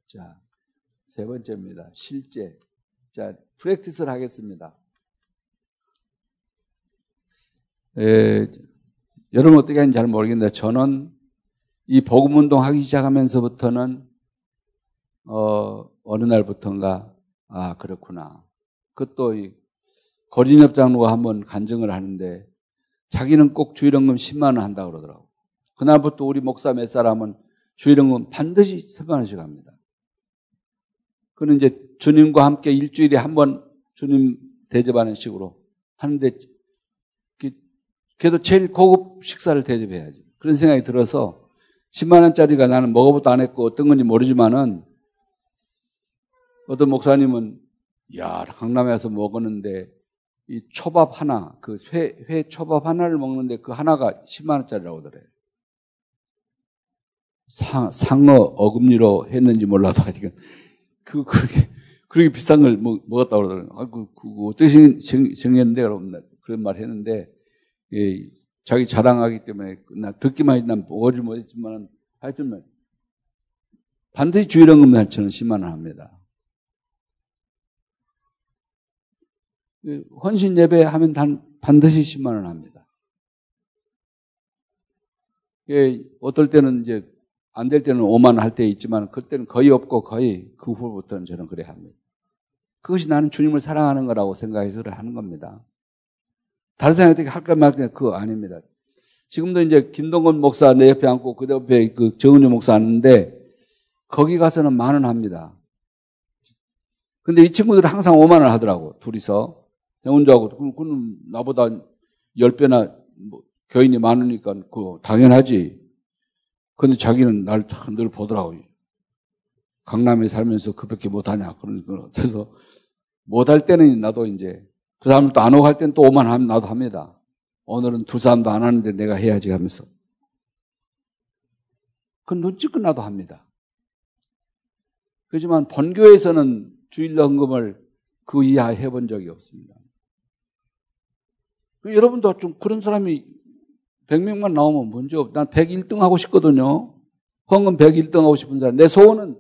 자, 세 번째입니다. 실제. 자, 프랙티스를 하겠습니다. 에, 여러분 어떻게 하는지 잘 모르겠는데 저는 이 복음운동 하기 시작하면서부터는 어, 어느 날부터인가 아 그렇구나. 그것도 이 고진엽 장로가 한번 간증을 하는데 자기는 꼭 주일원금 10만 원 한다 고 그러더라고. 그날부터 우리 목사 몇 사람은 주일원금 반드시 10만 원씩 합니다. 그는 이제 주님과 함께 일주일에 한 번 주님 대접하는 식으로 하는데 그래도 제일 고급 식사를 대접해야지. 그런 생각이 들어서 10만 원짜리가 나는 먹어보도 안 했고 어떤 건지 모르지만은 어떤 목사님은 야 강남에 서 먹었는데 이 초밥 하나 그회 회 초밥 하나를 먹는데 그 하나가 10만 원짜리라고 그래. 상, 상어 어금니로 했는지 몰라도 하여튼 그 그렇게 그렇게 비싼 걸 먹, 먹었다고 그러더라고요. 아, 그, 그 어떻게 정, 정했는데 여러분 그런 말 했는데 예, 자기 자랑하기 때문에 나 듣기만 했지 난 보지 못했지만 하여튼 반드시 주일원금 저는 10만 원 합니다. 예, 헌신 예배 하면 단, 반드시 10만 원 합니다. 예, 어떨 때는 이제 안 될 때는 5만 원 할 때 있지만 그때는 거의 없고 거의 그 후부터는 저는 그래 합니다. 그것이 나는 주님을 사랑하는 거라고 생각해서 하는 겁니다. 다른 어떻게 할까 말까 그거 아닙니다. 지금도 이제 김동건 목사 내 옆에 앉고 그 옆에 그 정은주 목사 앉는데 거기 가서는 만 원 합니다. 근데 이 친구들은 항상 5만 원 하더라고, 둘이서. 그럼 그는 나보다 10배나 뭐 교인이 많으니까 그 당연하지. 근데 자기는 날 늘 보더라고. 강남에 살면서 그밖에 못하냐. 그러니까. 그래서 못할 때는 나도 이제 그 사람도 안 오고 할 때는 또 오만 하면 나도 합니다. 오늘은 두 사람도 안 하는데 내가 해야지 하면서. 그 눈치껏 나도 합니다. 그렇지만 본교에서는 주일 헌금을 그 이하 해본 적이 없습니다. 여러분도 좀 그런 사람이 100명만 나오면 문제 없. 난 101등 하고 싶거든요. 헌금 101등 하고 싶은 사람. 내 소원은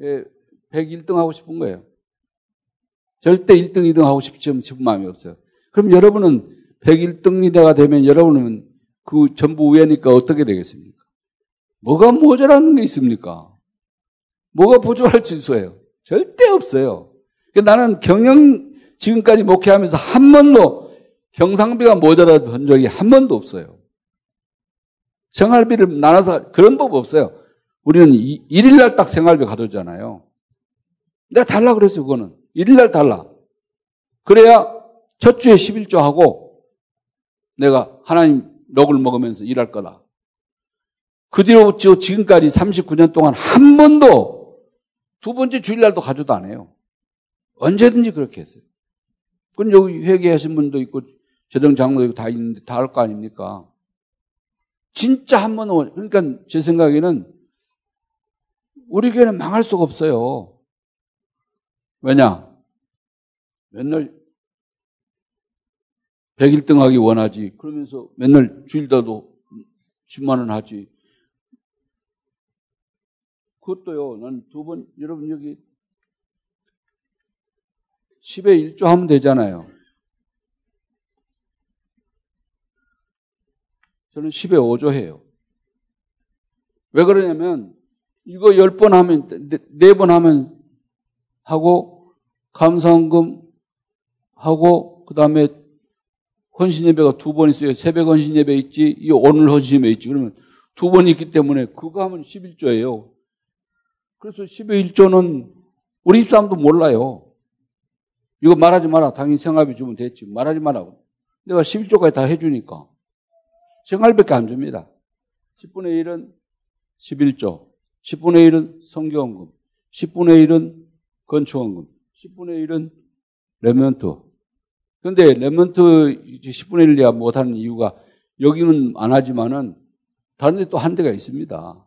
예, 101등 하고 싶은 거예요. 절대 1등, 2등 하고 싶지 싶은 마음이 없어요. 그럼 여러분은 101등이다가 되면 여러분은 그 전부 우회니까 어떻게 되겠습니까? 뭐가 모자라는 게 있습니까? 뭐가 부족할 수 있어요? 절대 없어요. 그러니까 나는 경영 지금까지 목회하면서 한 번도 경상비가 모자라 본 적이 한 번도 없어요. 생활비를 나눠서 그런 법 없어요. 우리는 일일날 딱 생활비 가져오잖아요. 내가 달라 그랬어요, 그거는. 일일날 달라. 그래야 첫 주에 11조 하고 내가 하나님 럭을 먹으면서 일할 거다. 그 뒤로부터 지금까지 39년 동안 한 번도 두 번째 주일날도 가져도 안 해요. 언제든지 그렇게 했어요. 그건 여기 회개하신 분도 있고 재정 장로도 있고 다 있는데 다 할 거 아닙니까? 진짜 한 번, 그러니까 제 생각에는 우리 교회는 망할 수가 없어요. 왜냐? 맨날 101등 하기 원하지. 그러면서 맨날 주일다도 10만원 하지. 그것도요, 난 두 번, 여러분 여기 10에 1조 하면 되잖아요. 저는 10에 5조 해요. 왜 그러냐면, 이거 10번 하면, 4번 하면 하고, 감사원금 하고, 그 다음에 헌신 예배가 두 번 있어요. 새벽 헌신 예배 있지, 이 오늘 헌신 예배 있지. 그러면 두 번 있기 때문에 그거 하면 11조예요. 그래서 10의 1조는 우리 집사람도 몰라요. 이거 말하지 마라. 당연히 생활비 주면 됐지. 말하지 마라. 내가 11조까지 다 해주니까. 생활비밖에 안 줍니다. 10분의 1은 11조. 10분의 1은 선교헌금. 10분의 1은 건축헌금. 10분의 1은 remnant. 그런데 remnant 10분의 1 이야 못하는 이유가 여기는 안 하지만은 다른 데 또 한 대가 있습니다.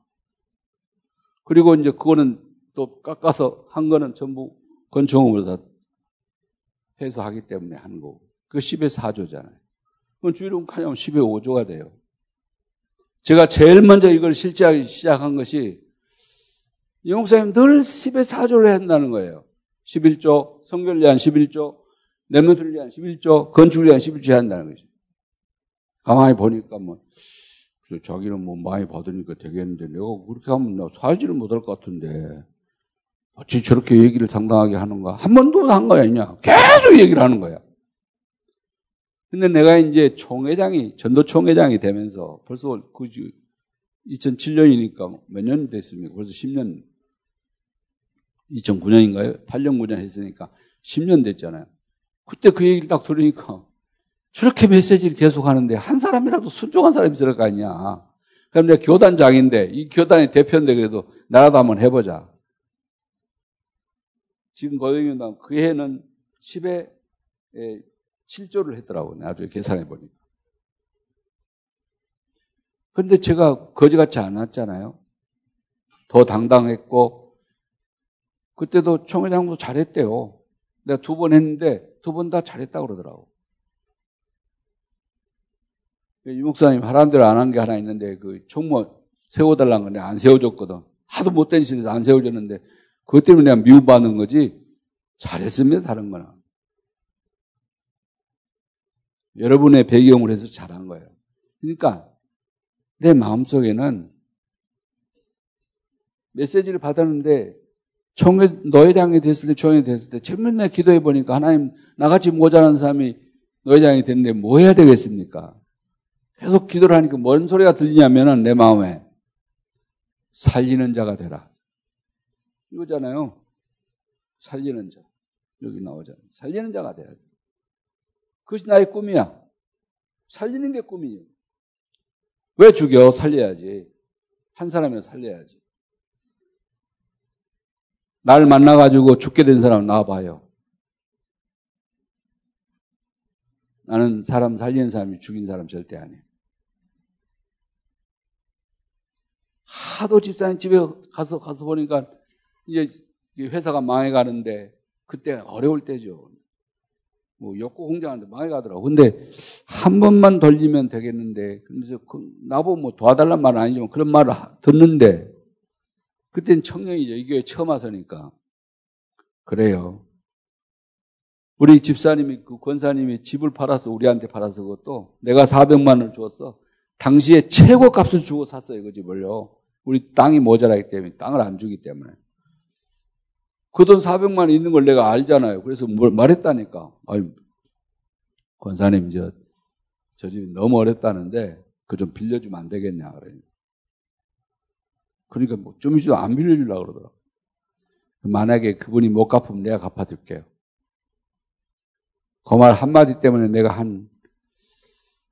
그리고 이제 그거는 또 깎아서 한 거는 전부 건축원금으로 다 해서 하기 때문에 하는 거고. 그 10에 4조잖아요. 그럼 주일은 가냐면 10에 5조가 돼요. 제가 제일 먼저 이걸 실제하기 시작한 것이 이 목사님 늘 10의 4조를 한다는 거예요. 11조, 성결을 위한 11조, 내면을 위한 11조, 건축을 위한 11조 한다는 거죠. 가만히 보니까 뭐, 자기는 뭐 많이 받으니까 되겠는데 내가 그렇게 하면 나 살지를 못할 것 같은데 어찌 저렇게 얘기를 당당하게 하는가? 한 번도 한 거야, 아니냐? 계속 얘기를 하는 거야. 근데 내가 이제 총회장이, 전도 총회장이 되면서 벌써 그 2007년이니까 몇 년 됐습니까? 벌써 10년, 2009년인가요? 8년, 9년 했으니까 10년 됐잖아요. 그때 그 얘기를 딱 들으니까 저렇게 메시지를 계속 하는데 한 사람이라도 순종한 사람이 있을 거 아니야. 그럼 내가 교단장인데 이 교단의 대표인데 그래도 나라도 한번 해보자. 지금 거행윤당 그 해는 10에 7조를 했더라고요. 나중에 계산해 보니까. 그런데 제가 거지같이 않았잖아요. 더 당당했고, 그때도 총회장도 잘했대요. 내가 두 번 했는데 두 번 다 잘했다고 그러더라고. 유 목사님 하라는 대로 안 한 게 하나 있는데 그 총무 세워달라는 건데 안 세워줬거든. 하도 못된 짓에서 안 세워줬는데 그것 때문에 내가 미움받는 거지 잘했습니다. 다른 거는. 여러분의 배경을 해서 잘한 거예요. 그러니까 내 마음속에는 메시지를 받았는데 총회 노회장이 됐을 때 총회 됐을 때 맨날 기도해 보니까 하나님 나같이 모자란 사람이 노회장이 됐는데 뭐 해야 되겠습니까? 계속 기도를 하니까 뭔 소리가 들리냐면은 내 마음에 살리는 자가 되라. 이거잖아요. 살리는 자. 여기 나오잖아요. 살리는 자가 돼야 돼. 그것이 나의 꿈이야. 살리는 게 꿈이에요. 왜 죽여? 살려야지. 한 사람을 살려야지. 날 만나가지고 죽게 된 사람 나와봐요. 나는 사람 살리는 사람이 죽인 사람 절대 아니에요. 하도 집사님 집에 가서 가서 보니까 이제 회사가 망해가는데 그때 어려울 때죠. 뭐 욕구 공장하는데 망해가더라고. 근데 한 번만 돌리면 되겠는데 그래서 그 나보고 뭐 도와달란 말은 아니지만 그런 말을 듣는데 그땐 청년이죠. 이 교회 처음 와서니까 그래요. 우리 집사님이 그 권사님이 집을 팔아서 우리한테 팔아서 그것도 내가 400만 원을 주었어. 당시에 최고 값을 주고 샀어요. 그 집을요. 우리 땅이 모자라기 때문에 땅을 안 주기 때문에. 그 돈 400만 원 있는 걸 내가 알잖아요. 그래서 뭘 말했다니까. 아유, 권사님, 저, 저 집이 너무 어렵다는데, 그 좀 빌려주면 안 되겠냐, 그래. 그러니까 뭐, 좀 있어도 안 빌려주려고 그러더라고. 만약에 그분이 못 갚으면 내가 갚아줄게요. 그 말 한마디 때문에 내가 한,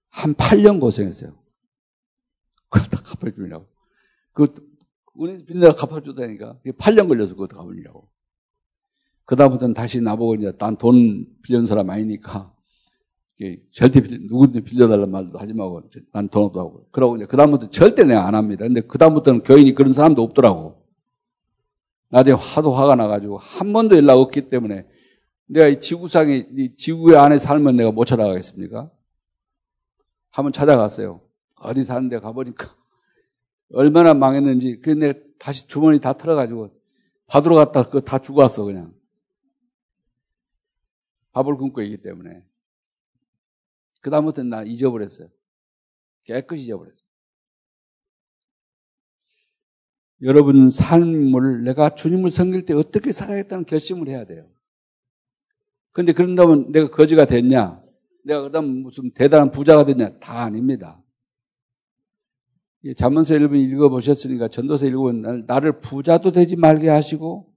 한 8년 고생했어요. 그러다 갚아주려고. 그 은행 빚내가 갚아주다니까. 8년 걸려서 그것도 갚으려고. 그다음부터는 다시 나보고 이제 난 돈 빌려준 사람 아니니까 절대 누구든 빌려달라는 말도 하지 말고 난 돈 없다고. 그러고 이제 그다음부터 절대 내가 안 합니다. 근데 그다음부터는 교인이 그런 사람도 없더라고. 나중에 화도 화가 나가지고 한 번도 연락 없기 때문에 내가 이 지구상에, 이 지구 안에 살면 내가 못 찾아가겠습니까? 한번 찾아갔어요. 어디 사는데 가보니까 얼마나 망했는지. 근데 다시 주머니 다 털어가지고 받으러 갔다 그거 다 주고 왔어, 그냥. 밥을 굶고 있기 때문에. 그다음부터는 나 잊어버렸어요. 깨끗이 잊어버렸어요. 여러분 삶을 내가 주님을 섬길 때 어떻게 살아야겠다는 결심을 해야 돼요. 그런데 그런다면 내가 거지가 됐냐? 내가 그다음 무슨 대단한 부자가 됐냐? 다 아닙니다. 잠언서 1번 읽어보셨으니까 전도서 1번 나를 부자도 되지 말게 하시고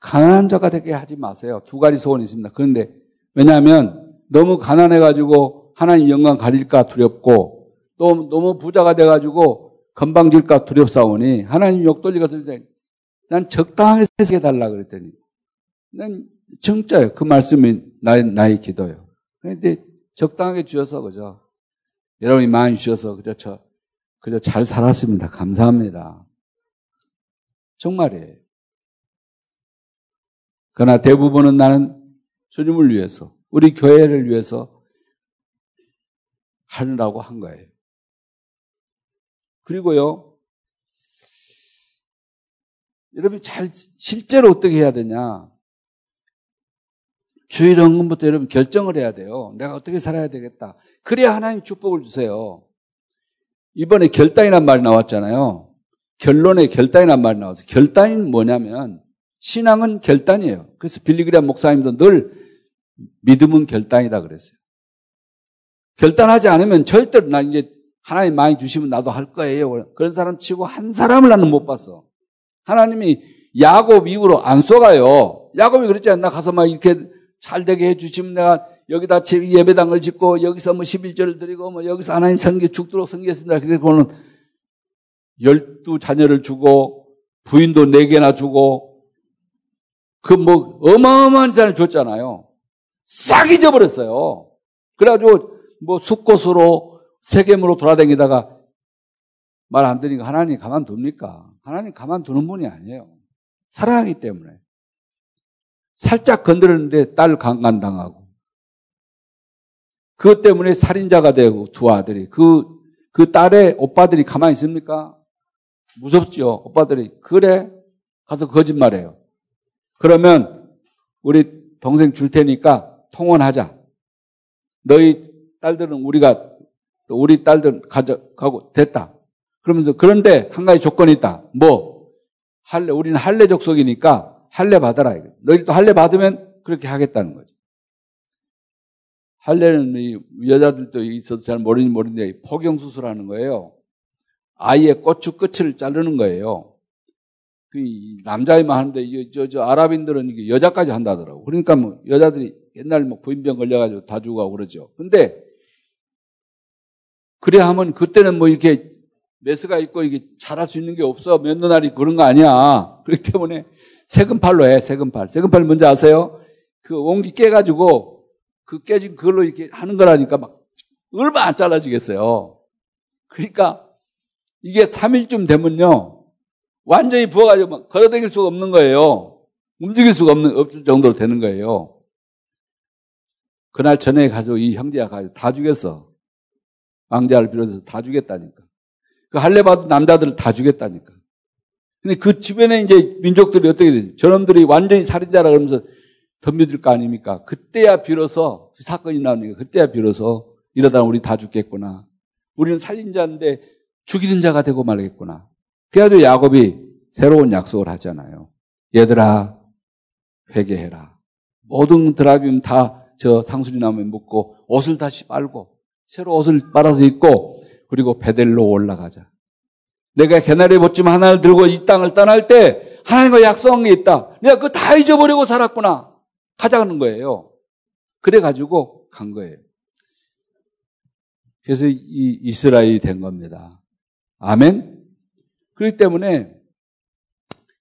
가난한 자가 되게 하지 마세요. 두 가지 소원이 있습니다. 그런데 왜냐하면 너무 가난해가지고 하나님 영광 가릴까 두렵고 또 너무 부자가 돼가지고 건방질까 두렵사오니 하나님 욕 돌리가 들리니 난 적당하게 세게 달라 그랬더니 난 정자예요. 그 말씀이 나의, 나의 기도예요. 그런데 적당하게 주셔서 그죠. 여러분이 많이 주셔서 그렇죠. 그저 잘 살았습니다. 감사합니다. 정말이에요. 그러나 대부분은 나는 주님을 위해서, 우리 교회를 위해서 하느라고 한 거예요. 그리고요, 여러분 잘, 실제로 어떻게 해야 되냐. 주일 헌금부터 여러분 결정을 해야 돼요. 내가 어떻게 살아야 되겠다. 그래야 하나님 축복을 주세요. 이번에 결단이란 말이 나왔잖아요. 결론에 결단이란 말이 나와서 결단이 뭐냐면 신앙은 결단이에요. 그래서 빌리그리안 목사님도 늘 믿음은 결단이다 그랬어요. 결단하지 않으면 절대로 나 이제 하나님 많이 주시면 나도 할 거예요. 그런 사람 치고 한 사람을 나는 못 봤어. 하나님이 야곱 이후로 안 쏘가요. 야곱이 그랬지 않나? 가서 막 이렇게 잘 되게 해주시면 내가 여기다 예배당을 짓고 여기서 뭐 11절을 드리고 뭐 여기서 하나님 성기 죽도록 성기했습니다. 그래서 그는 열두 자녀를 주고 부인도 네 개나 주고 그 뭐 어마어마한 자를 줬잖아요. 싹 잊어버렸어요. 그래가지고 뭐 숫곳으로 세겜으로 돌아다니다가 말 안 들으니까 하나님 가만둡니까? 하나님 가만두는 분이 아니에요. 사랑하기 때문에. 살짝 건드렸는데 딸 강간당하고. 그것 때문에 살인자가 되고 두 아들이. 그, 그 딸의 오빠들이 가만히 있습니까? 무섭죠. 오빠들이. 그래? 가서 거짓말해요. 그러면 우리 동생 줄 테니까 통원하자. 너희 딸들은 우리가 우리 딸들 가져가고 됐다. 그러면서 그런데 한 가지 조건이 있다. 뭐 할래 우리는 할례 족속이니까 할례 받아라. 너희 또 할례 받으면 그렇게 하겠다는 거죠. 할례는 여자들도 있어서 잘 모르니 모르는데 포경 수술하는 거예요. 아이의 고추 끝을 자르는 거예요. 그 남자애만 하는데 저, 저 아랍인들은 여자까지 한다더라고. 그러니까 뭐 여자들이 옛날 뭐 부인병 걸려가지고 다 죽어가고 그러죠. 근데 그래 하면 그때는 뭐 이렇게 메스가 있고 이게 잘할 수 있는 게 없어. 면도날이 그런 거 아니야. 그렇기 때문에 세금팔로 해, 세금팔. 세금팔 뭔지 아세요? 그 옹기 깨가지고 그 깨진 그걸로 이렇게 하는 거라니까 막 얼마 안 잘라지겠어요. 그러니까 이게 3일쯤 되면요. 완전히 부어가지고 막 걸어다닐 수가 없는 거예요. 움직일 수가 없는, 없을 정도로 되는 거예요. 그날 저녁에 가지고 이 형제가 가지고 다 죽였어. 왕자를 비롯해서 다 죽였다니까. 그 할례 받은 남자들을 다 죽였다니까. 근데 그 주변에 이제 민족들이 어떻게 되죠? 저놈들이 완전히 살인자라 그러면서 덤벼들 거 아닙니까? 그때야 비로소 사건이 나오니까 그때야 비로소 이러다 우리 다 죽겠구나. 우리는 살인자인데 죽이는 자가 되고 말겠구나. 그래가지고 야곱이 새로운 약속을 하잖아요. 얘들아 회개해라. 모든 드라빔 다 저 상수리 나무에 묻고 옷을 다시 빨고 새로 옷을 빨아서 입고 그리고 베델로 올라가자. 내가 개나리 보쯤 하나를 들고 이 땅을 떠날 때 하나님과 약속한 게 있다. 내가 그거 다 잊어버리고 살았구나. 가자는 거예요. 그래가지고 간 거예요. 그래서 이 이스라엘이 된 겁니다. 아멘? 그렇기 때문에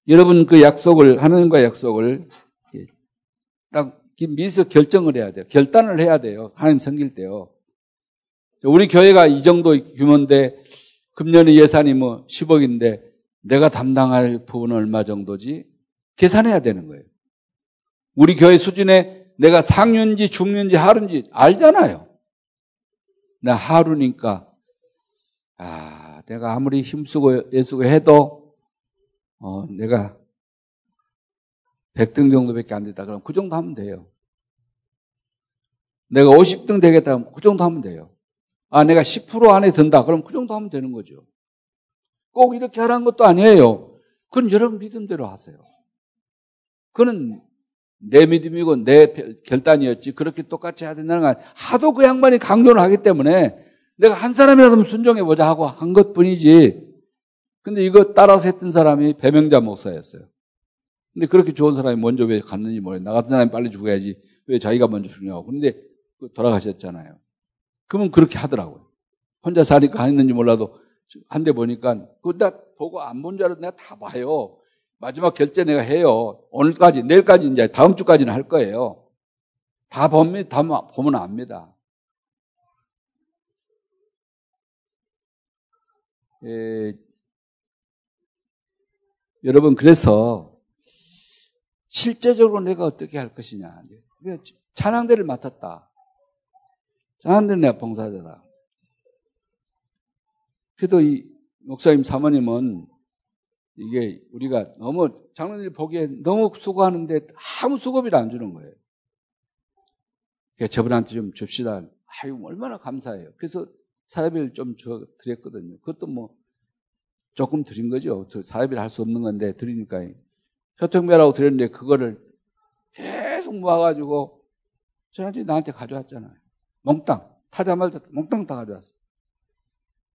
여러분 그 약속을, 하나님과 약속을 딱 미리서 결정을 해야 돼요. 결단을 해야 돼요. 하나님 섬길 때요. 우리 교회가 이 정도 규모인데 금년의 예산이 뭐 10억인데 내가 담당할 부분은 얼마 정도지? 계산해야 되는 거예요. 우리 교회 수준에 내가 상류인지 중류인지 하루인지 알잖아요. 나 하루니까 아 내가 아무리 힘쓰고 애쓰고 해도 어 내가 100등 정도밖에 안 됐다 그럼 그 정도 하면 돼요. 내가 50등 되겠다 그럼 그 정도 하면 돼요. 아, 내가 10% 안에 든다. 그럼 그 정도 하면 되는 거죠. 꼭 이렇게 하라는 것도 아니에요. 그건 여러분 믿음대로 하세요. 그는 내 믿음이고 내 결단이었지. 그렇게 똑같이 해야 된다는 거 아니에요. 하도 그 양반이 강조를 하기 때문에 내가 한 사람이라도 순종해 보자 하고 한 것 뿐이지. 근데 이거 따라서 했던 사람이 배명자 목사였어요. 근데 그렇게 좋은 사람이 먼저 왜 갔는지 모르겠어요. 나 같은 사람이 빨리 죽어야지. 왜 자기가 먼저 죽냐고. 근데 돌아가셨잖아요. 그러면 그렇게 하더라고요. 혼자 사니까 했는지 몰라도 한 대 보니까 그나 보고 안 본 줄 알았는데 내가 다 봐요. 마지막 결제 내가 해요. 오늘까지, 내일까지 이제 다음 주까지는 할 거예요. 다 보면, 다 보면 압니다. 예, 여러분, 그래서 실제적으로 내가 어떻게 할 것이냐. 찬양대를 맡았다. 하나님 내가 봉사자다. 그래도 이 목사님 사모님은 이게 우리가 너무 장로님이 보기에 너무 수고하는데 아무 수고비를 안 주는 거예요. 그러니까 저분한테 좀 줍시다. 아유 얼마나 감사해요. 그래서 사회비를 좀 줘 드렸거든요. 그것도 뭐 조금 드린 거죠. 사회비를 할 수 없는 건데 드리니까 교통비라고 드렸는데 그거를 계속 모아가지고 저한테 나한테 가져왔잖아요. 몽땅 타자마자 몽땅 다 가져왔어요.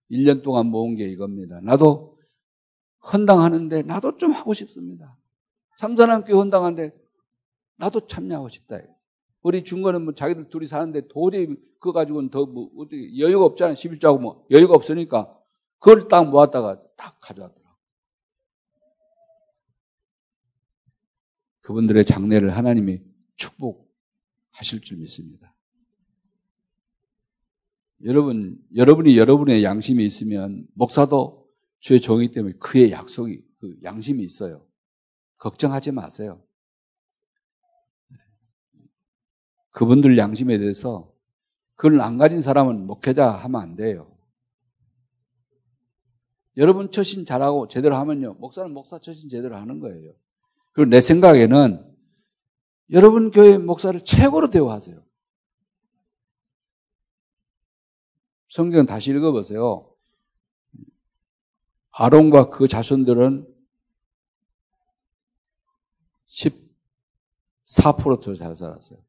1년 동안 모은 게 이겁니다. 나도 헌당하는데 나도 좀 하고 싶습니다. 참선함께 헌당하는데 나도 참여하고 싶다. 우리 중거는 뭐 자기들 둘이 사는데 도저히 그거 가지고는 더 뭐 어떻게 여유가 없잖아요. 11조하고 뭐 여유가 없으니까 그걸 딱 모았다가 딱 가져왔더라고. 그분들의 장례를 하나님이 축복하실 줄 믿습니다. 여러분, 여러분이 여러분의 양심이 있으면 목사도 주의 종이기 때문에 그의 약속이, 그 양심이 있어요. 걱정하지 마세요. 그분들 양심에 대해서 그걸 안 가진 사람은 목회자 하면 안 돼요. 여러분 처신 잘하고 제대로 하면요. 목사는 목사 처신 제대로 하는 거예요. 그리고 내 생각에는 여러분 교회 목사를 최고로 대우하세요. 성경 다시 읽어보세요. 아론과 그 자손들은 14%더 잘 살았어요.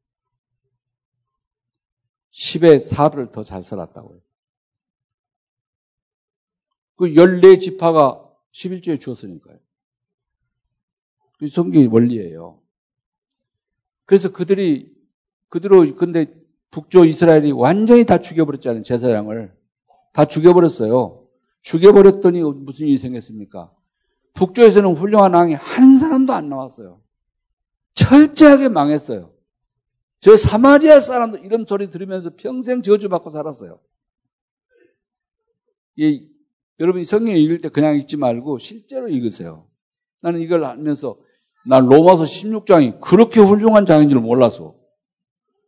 10의 4를 더 잘 살았다고요. 그 14지파가 11조에 주었으니까요. 그 성경의 원리예요. 그래서 그들이, 그대로, 근데 북조 이스라엘이 완전히 다 죽여버렸잖아요. 제사장을. 다 죽여버렸어요. 죽여버렸더니 무슨 일이 생겼습니까? 북조에서는 훌륭한 왕이 한 사람도 안 나왔어요. 철저하게 망했어요. 저 사마리아 사람도 이런 소리 들으면서 평생 저주받고 살았어요. 이, 여러분이 성경 읽을 때 그냥 읽지 말고 실제로 읽으세요. 나는 이걸 알면서 난 로마서 16장이 그렇게 훌륭한 장인 줄 몰라서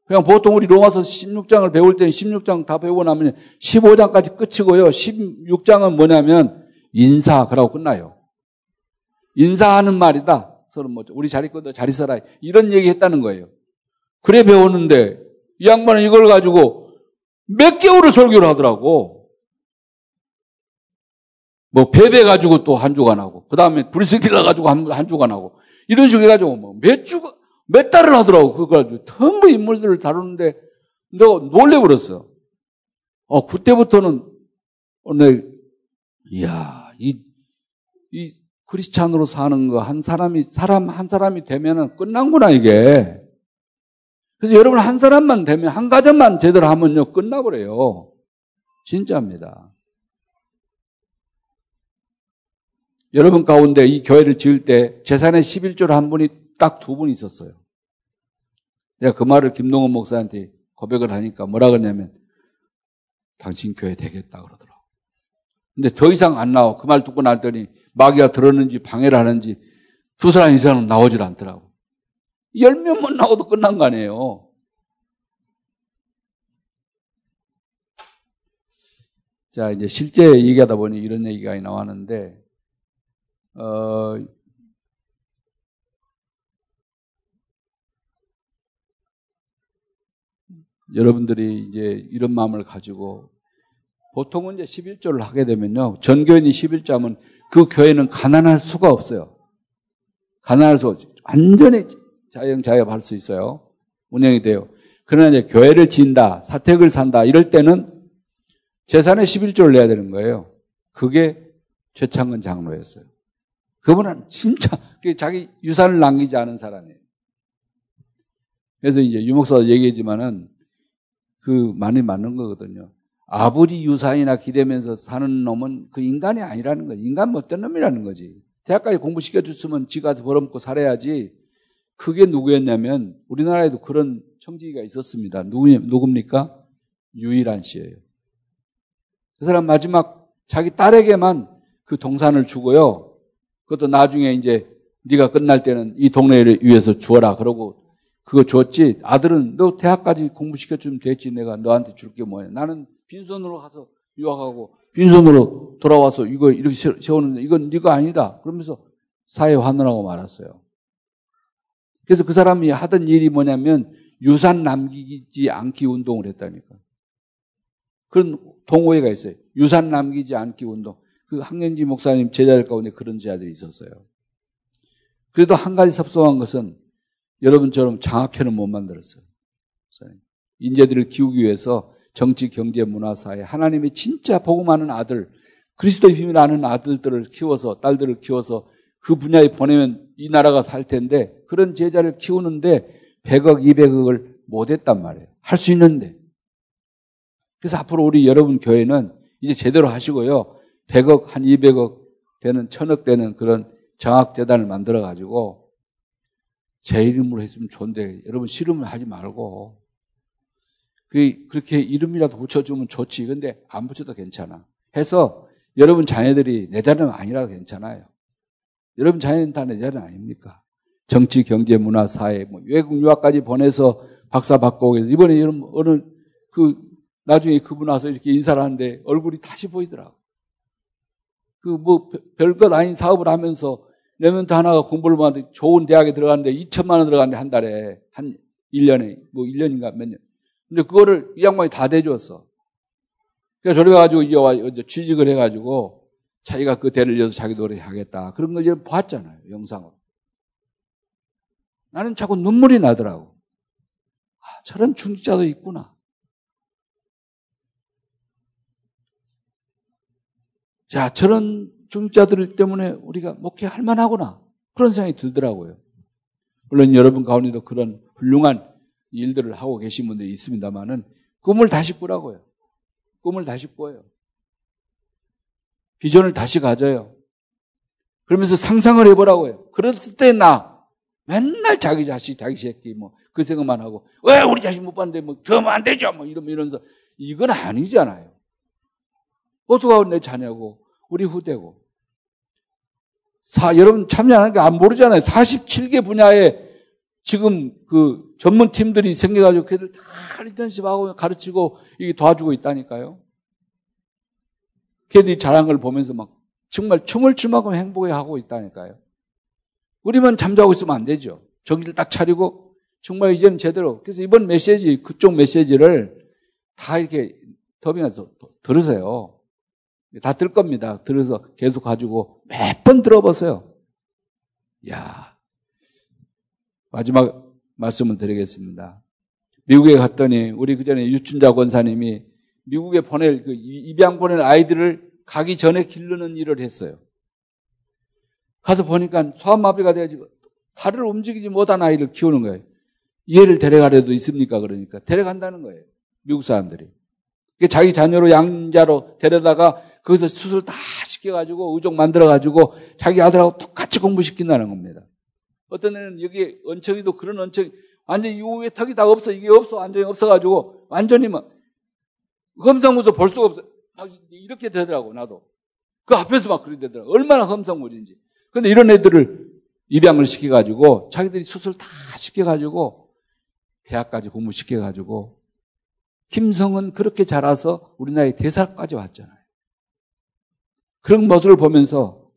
그냥 보통 우리 로마서 16장을 배울 때는 16장 다 배우고 나면 15장까지 끝이고요. 16장은 뭐냐면 인사 그러고 끝나요. 인사하는 말이다. 서로 뭐 우리 잘 있고 너잘 있어라. 이런 얘기 했다는 거예요. 그래 배웠는데 이 양반은 이걸 가지고 몇 개월을 설교를 하더라고. 뭐 배배 가지고 또 한 주간 하고 그 다음에 브리스킬라 가지고 한, 한 주간 하고 이런 식으로 해가지고 뭐 몇 주간 몇 달을 하더라고. 그거 가지고 전부 인물들을 다루는데 내가 놀래버렸어. 어, 그때부터는, 어, 내, 이야, 이, 이 크리스찬으로 사는 거 한 사람이, 사람, 한 사람이 되면은 끝난구나, 이게. 그래서 여러분 한 사람만 되면, 한 가정만 제대로 하면요, 끝나버려요. 진짜입니다. 여러분 가운데 이 교회를 지을 때 재산의 11조를 한 분이 딱 두 분 있었어요. 내가 그 말을 김동원 목사한테 고백을 하니까 뭐라 그러냐면 당신 교회 되겠다 그러더라고. 근데 더 이상 안 나와. 그 말 듣고 났더니 마귀가 들었는지 방해를 하는지 두 사람 이상은 나오질 않더라고. 열 명만 나오도 끝난 거 아니에요. 자, 이제 실제 얘기하다 보니 이런 얘기가 나왔는데, 어, 여러분들이 이제 이런 마음을 가지고 보통은 이제 11조를 하게 되면요. 전교인이 11조 하면 그 교회는 가난할 수가 없어요. 가난할 수 없죠. 완전히 자영 자협 할 수 있어요. 운영이 돼요. 그러나 이제 교회를 지다 사택을 산다, 이럴 때는 재산의 11조를 내야 되는 거예요. 그게 최창근 장로였어요. 그분은 진짜 자기 유산을 남기지 않은 사람이에요. 그래서 이제 유목사 얘기했지만은 그 많이 맞는 거거든요. 아버지 유산이나 기대면서 사는 놈은 그 인간이 아니라는 거지. 인간 못된 놈이라는 거지. 대학까지 공부시켜줬으면 지 가서 벌어먹고 살아야지. 그게 누구였냐면 우리나라에도 그런 청지기가 있었습니다. 누구, 누굽니까? 유일한 씨예요. 그 사람 마지막 자기 딸에게만 그 동산을 주고요. 그것도 나중에 이제 네가 끝날 때는 이 동네를 위해서 주어라. 그러고 그거 줬지. 아들은 너 대학까지 공부시켜주면 됐지. 내가 너한테 줄 게 뭐야. 나는 빈손으로 가서 유학하고 빈손으로 돌아와서 이거 이렇게 세우는데 이건 네가 아니다. 그러면서 사회 환원하고 말았어요. 그래서 그 사람이 하던 일이 뭐냐면 유산 남기지 않기 운동을 했다니까. 그런 동호회가 있어요. 유산 남기지 않기 운동. 그 학년지 목사님 제자들 가운데 그런 제자들이 있었어요. 그래도 한 가지 섭섭한 것은 여러분처럼 장학회는 못 만들었어요. 인재들을 키우기 위해서 정치, 경제, 문화, 사회 하나님의 진짜 복음 하는 아들, 그리스도의 힘을 아는 아들들을 키워서 딸들을 키워서 그 분야에 보내면 이 나라가 살 텐데 그런 제자를 키우는데 100억, 200억을 못 했단 말이에요. 할 수 있는데. 그래서 앞으로 우리 여러분 교회는 이제 제대로 하시고요. 100억, 한 200억 되는, 천억 되는 그런 정학재단을 만들어 가지고 제 이름으로 했으면 좋은데 여러분 싫으면 하지 말고 그 그렇게 이름이라도 붙여주면 좋지. 근데 안 붙여도 괜찮아. 해서 여러분 자녀들이 내 자녀는 아니라도 괜찮아요. 여러분 내 자녀 아닙니까? 정치, 경제, 문화, 사회, 뭐 외국 유학까지 보내서 박사 받고 오겠어. 이번에 여러분 어느 그 나중에 그분 와서 이렇게 인사를 하는데 얼굴이 다시 보이더라고. 그 뭐 별것 아닌 사업을 하면서 레멘트 하나가 공부를 하는데 좋은 대학에 들어갔는데 2천만 원 들어갔는데 한 달에 한 1년에 뭐 1년인가 몇 년. 근데 그거를 이 양반이 다 대줬어. 그래서 저래 가지고 이제 취직을 해 가지고 자기가 그 대를 이어서 자기 노래 하겠다. 그런 걸 이제 봤잖아요. 영상으로. 나는 자꾸 눈물이 나더라고. 아, 저런 중직자도 있구나. 자, 저런 중직자들 때문에 우리가 목회할 만하구나. 그런 생각이 들더라고요. 물론 여러분 가운데도 그런 훌륭한 일들을 하고 계신 분들이 있습니다만은 꿈을 다시 꾸라고요. 꿈을 다시 꿔요. 비전을 다시 가져요. 그러면서 상상을 해보라고요. 그랬을 때 나 맨날 자기 자식, 자기 새끼 뭐 그 생각만 하고 왜 우리 자식 못 봤는데 뭐 더면 안 되죠 뭐 이러면 이러면서 이건 아니잖아요. 어떡하고 내 자녀고 우리 후대고 사, 여러분 참여하는 게 안 모르잖아요. 47개 분야에 지금 그 전문팀들이 생겨가지고 걔들 다 인턴십하고 가르치고 이게 도와주고 있다니까요. 걔들이 잘한 걸 보면서 막 정말 춤을 출 만큼 행복해 하고 있다니까요. 우리만 잠자고 있으면 안 되죠. 정기를 딱 차리고 정말 이제는 제대로. 그래서 이번 메시지, 그쪽 메시지를 다 이렇게 더빙해서 들으세요. 다 들 겁니다. 들어서 계속 가지고 몇 번 들어보세요. 야 마지막 말씀을 드리겠습니다. 미국에 갔더니 우리 그 전에 유춘자 권사님이 미국에 보낼 그 입양 보낼 아이들을 가기 전에 기르는 일을 했어요. 가서 보니까 소아마비가 돼가지고 다리를 움직이지 못한 아이를 키우는 거예요. 얘를 데려가려도 있습니까? 그러니까 데려간다는 거예요. 미국 사람들이. 자기 자녀로 양자로 데려다가 거기서 수술 다 시켜가지고 의족 만들어가지고 자기 아들하고 똑같이 공부시킨다는 겁니다. 어떤 애는 여기 언청이도 그런 언청이 완전히 이후에 턱이 다 없어. 이게 없어. 완전히 없어가지고 완전히 막 험상무소 볼 수가 없어. 막 이렇게 되더라고, 나도. 그 앞에서 막 그렇게 되더라고. 얼마나 험상물인지. 근데 이런 애들을 입양을 시켜가지고 자기들이 수술 다 시켜가지고 대학까지 공부시켜가지고 김성은 그렇게 자라서 우리나라에 대사까지 왔잖아요. 그런 모습을 보면서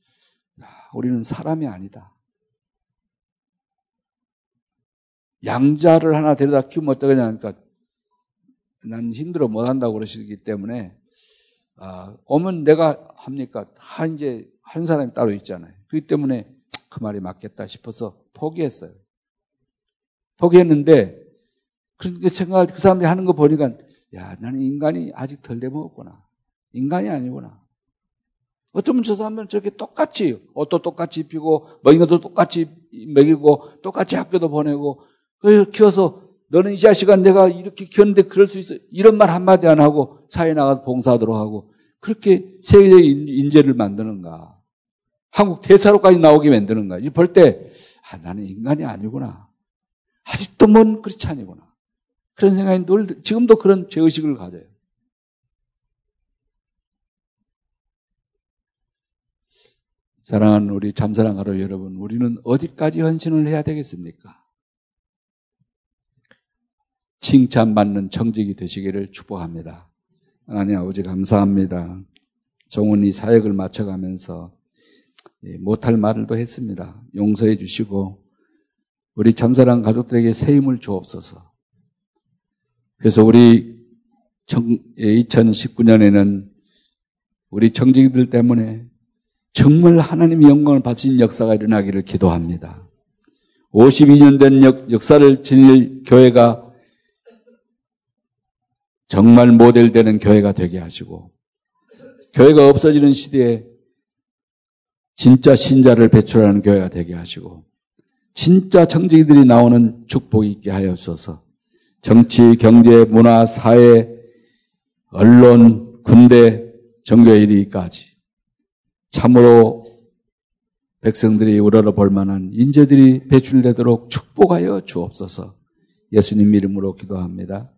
우리는 사람이 아니다. 양자를 하나 데려다 키우면 어떠냐 하니까 난 힘들어 못한다고 그러시기 때문에 아, 오면 내가 합니까? 다 이제 한 사람이 따로 있잖아요. 그렇기 때문에 그 말이 맞겠다 싶어서 포기했어요. 포기했는데 그렇게 생각할 그 사람들이 하는 거 보니까 야 나는 인간이 아직 덜 돼먹었구나. 인간이 아니구나. 어쩌면 저 사람들은 저렇게 똑같이 옷도 똑같이 입히고 먹인 것도 똑같이 먹이고 똑같이 학교도 보내고 키워서 너는 이 자식아 내가 이렇게 키웠는데 그럴 수 있어. 이런 말 한마디 안 하고 사회에 나가서 봉사하도록 하고 그렇게 세계적인 인재를 만드는가. 한국 대사로까지 나오게 만드는가. 볼 때, 아, 나는 인간이 아니구나. 아직도 뭔 그렇지 아니구나. 그런 생각이 늘, 지금도 그런 죄의식을 가져요. 사랑하는 우리 잠사랑 하루 여러분, 우리는 어디까지 헌신을 해야 되겠습니까? 칭찬받는 정직이 되시기를 축복합니다. 하나님 아버지 감사합니다. 종훈이 사역을 마쳐가면서 예, 못할 말을도 했습니다. 용서해 주시고 우리 참사랑 가족들에게 새 힘을 주옵소서. 그래서 우리 2019년에는 예, 우리 정직이들 때문에 정말 하나님의 영광을 바친 역사가 일어나기를 기도합니다. 52년 된 역, 역사를 지닐 교회가 정말 모델되는 교회가 되게 하시고 교회가 없어지는 시대에 진짜 신자를 배출하는 교회가 되게 하시고 진짜 정직이들이 나오는 축복이 있게 하여 주셔서. 정치, 경제, 문화, 사회, 언론, 군대, 종교 이르기까지. 참으로 백성들이 우러러 볼 만한 인재들이 배출되도록 축복하여 주옵소서. 예수님 이름으로 기도합니다.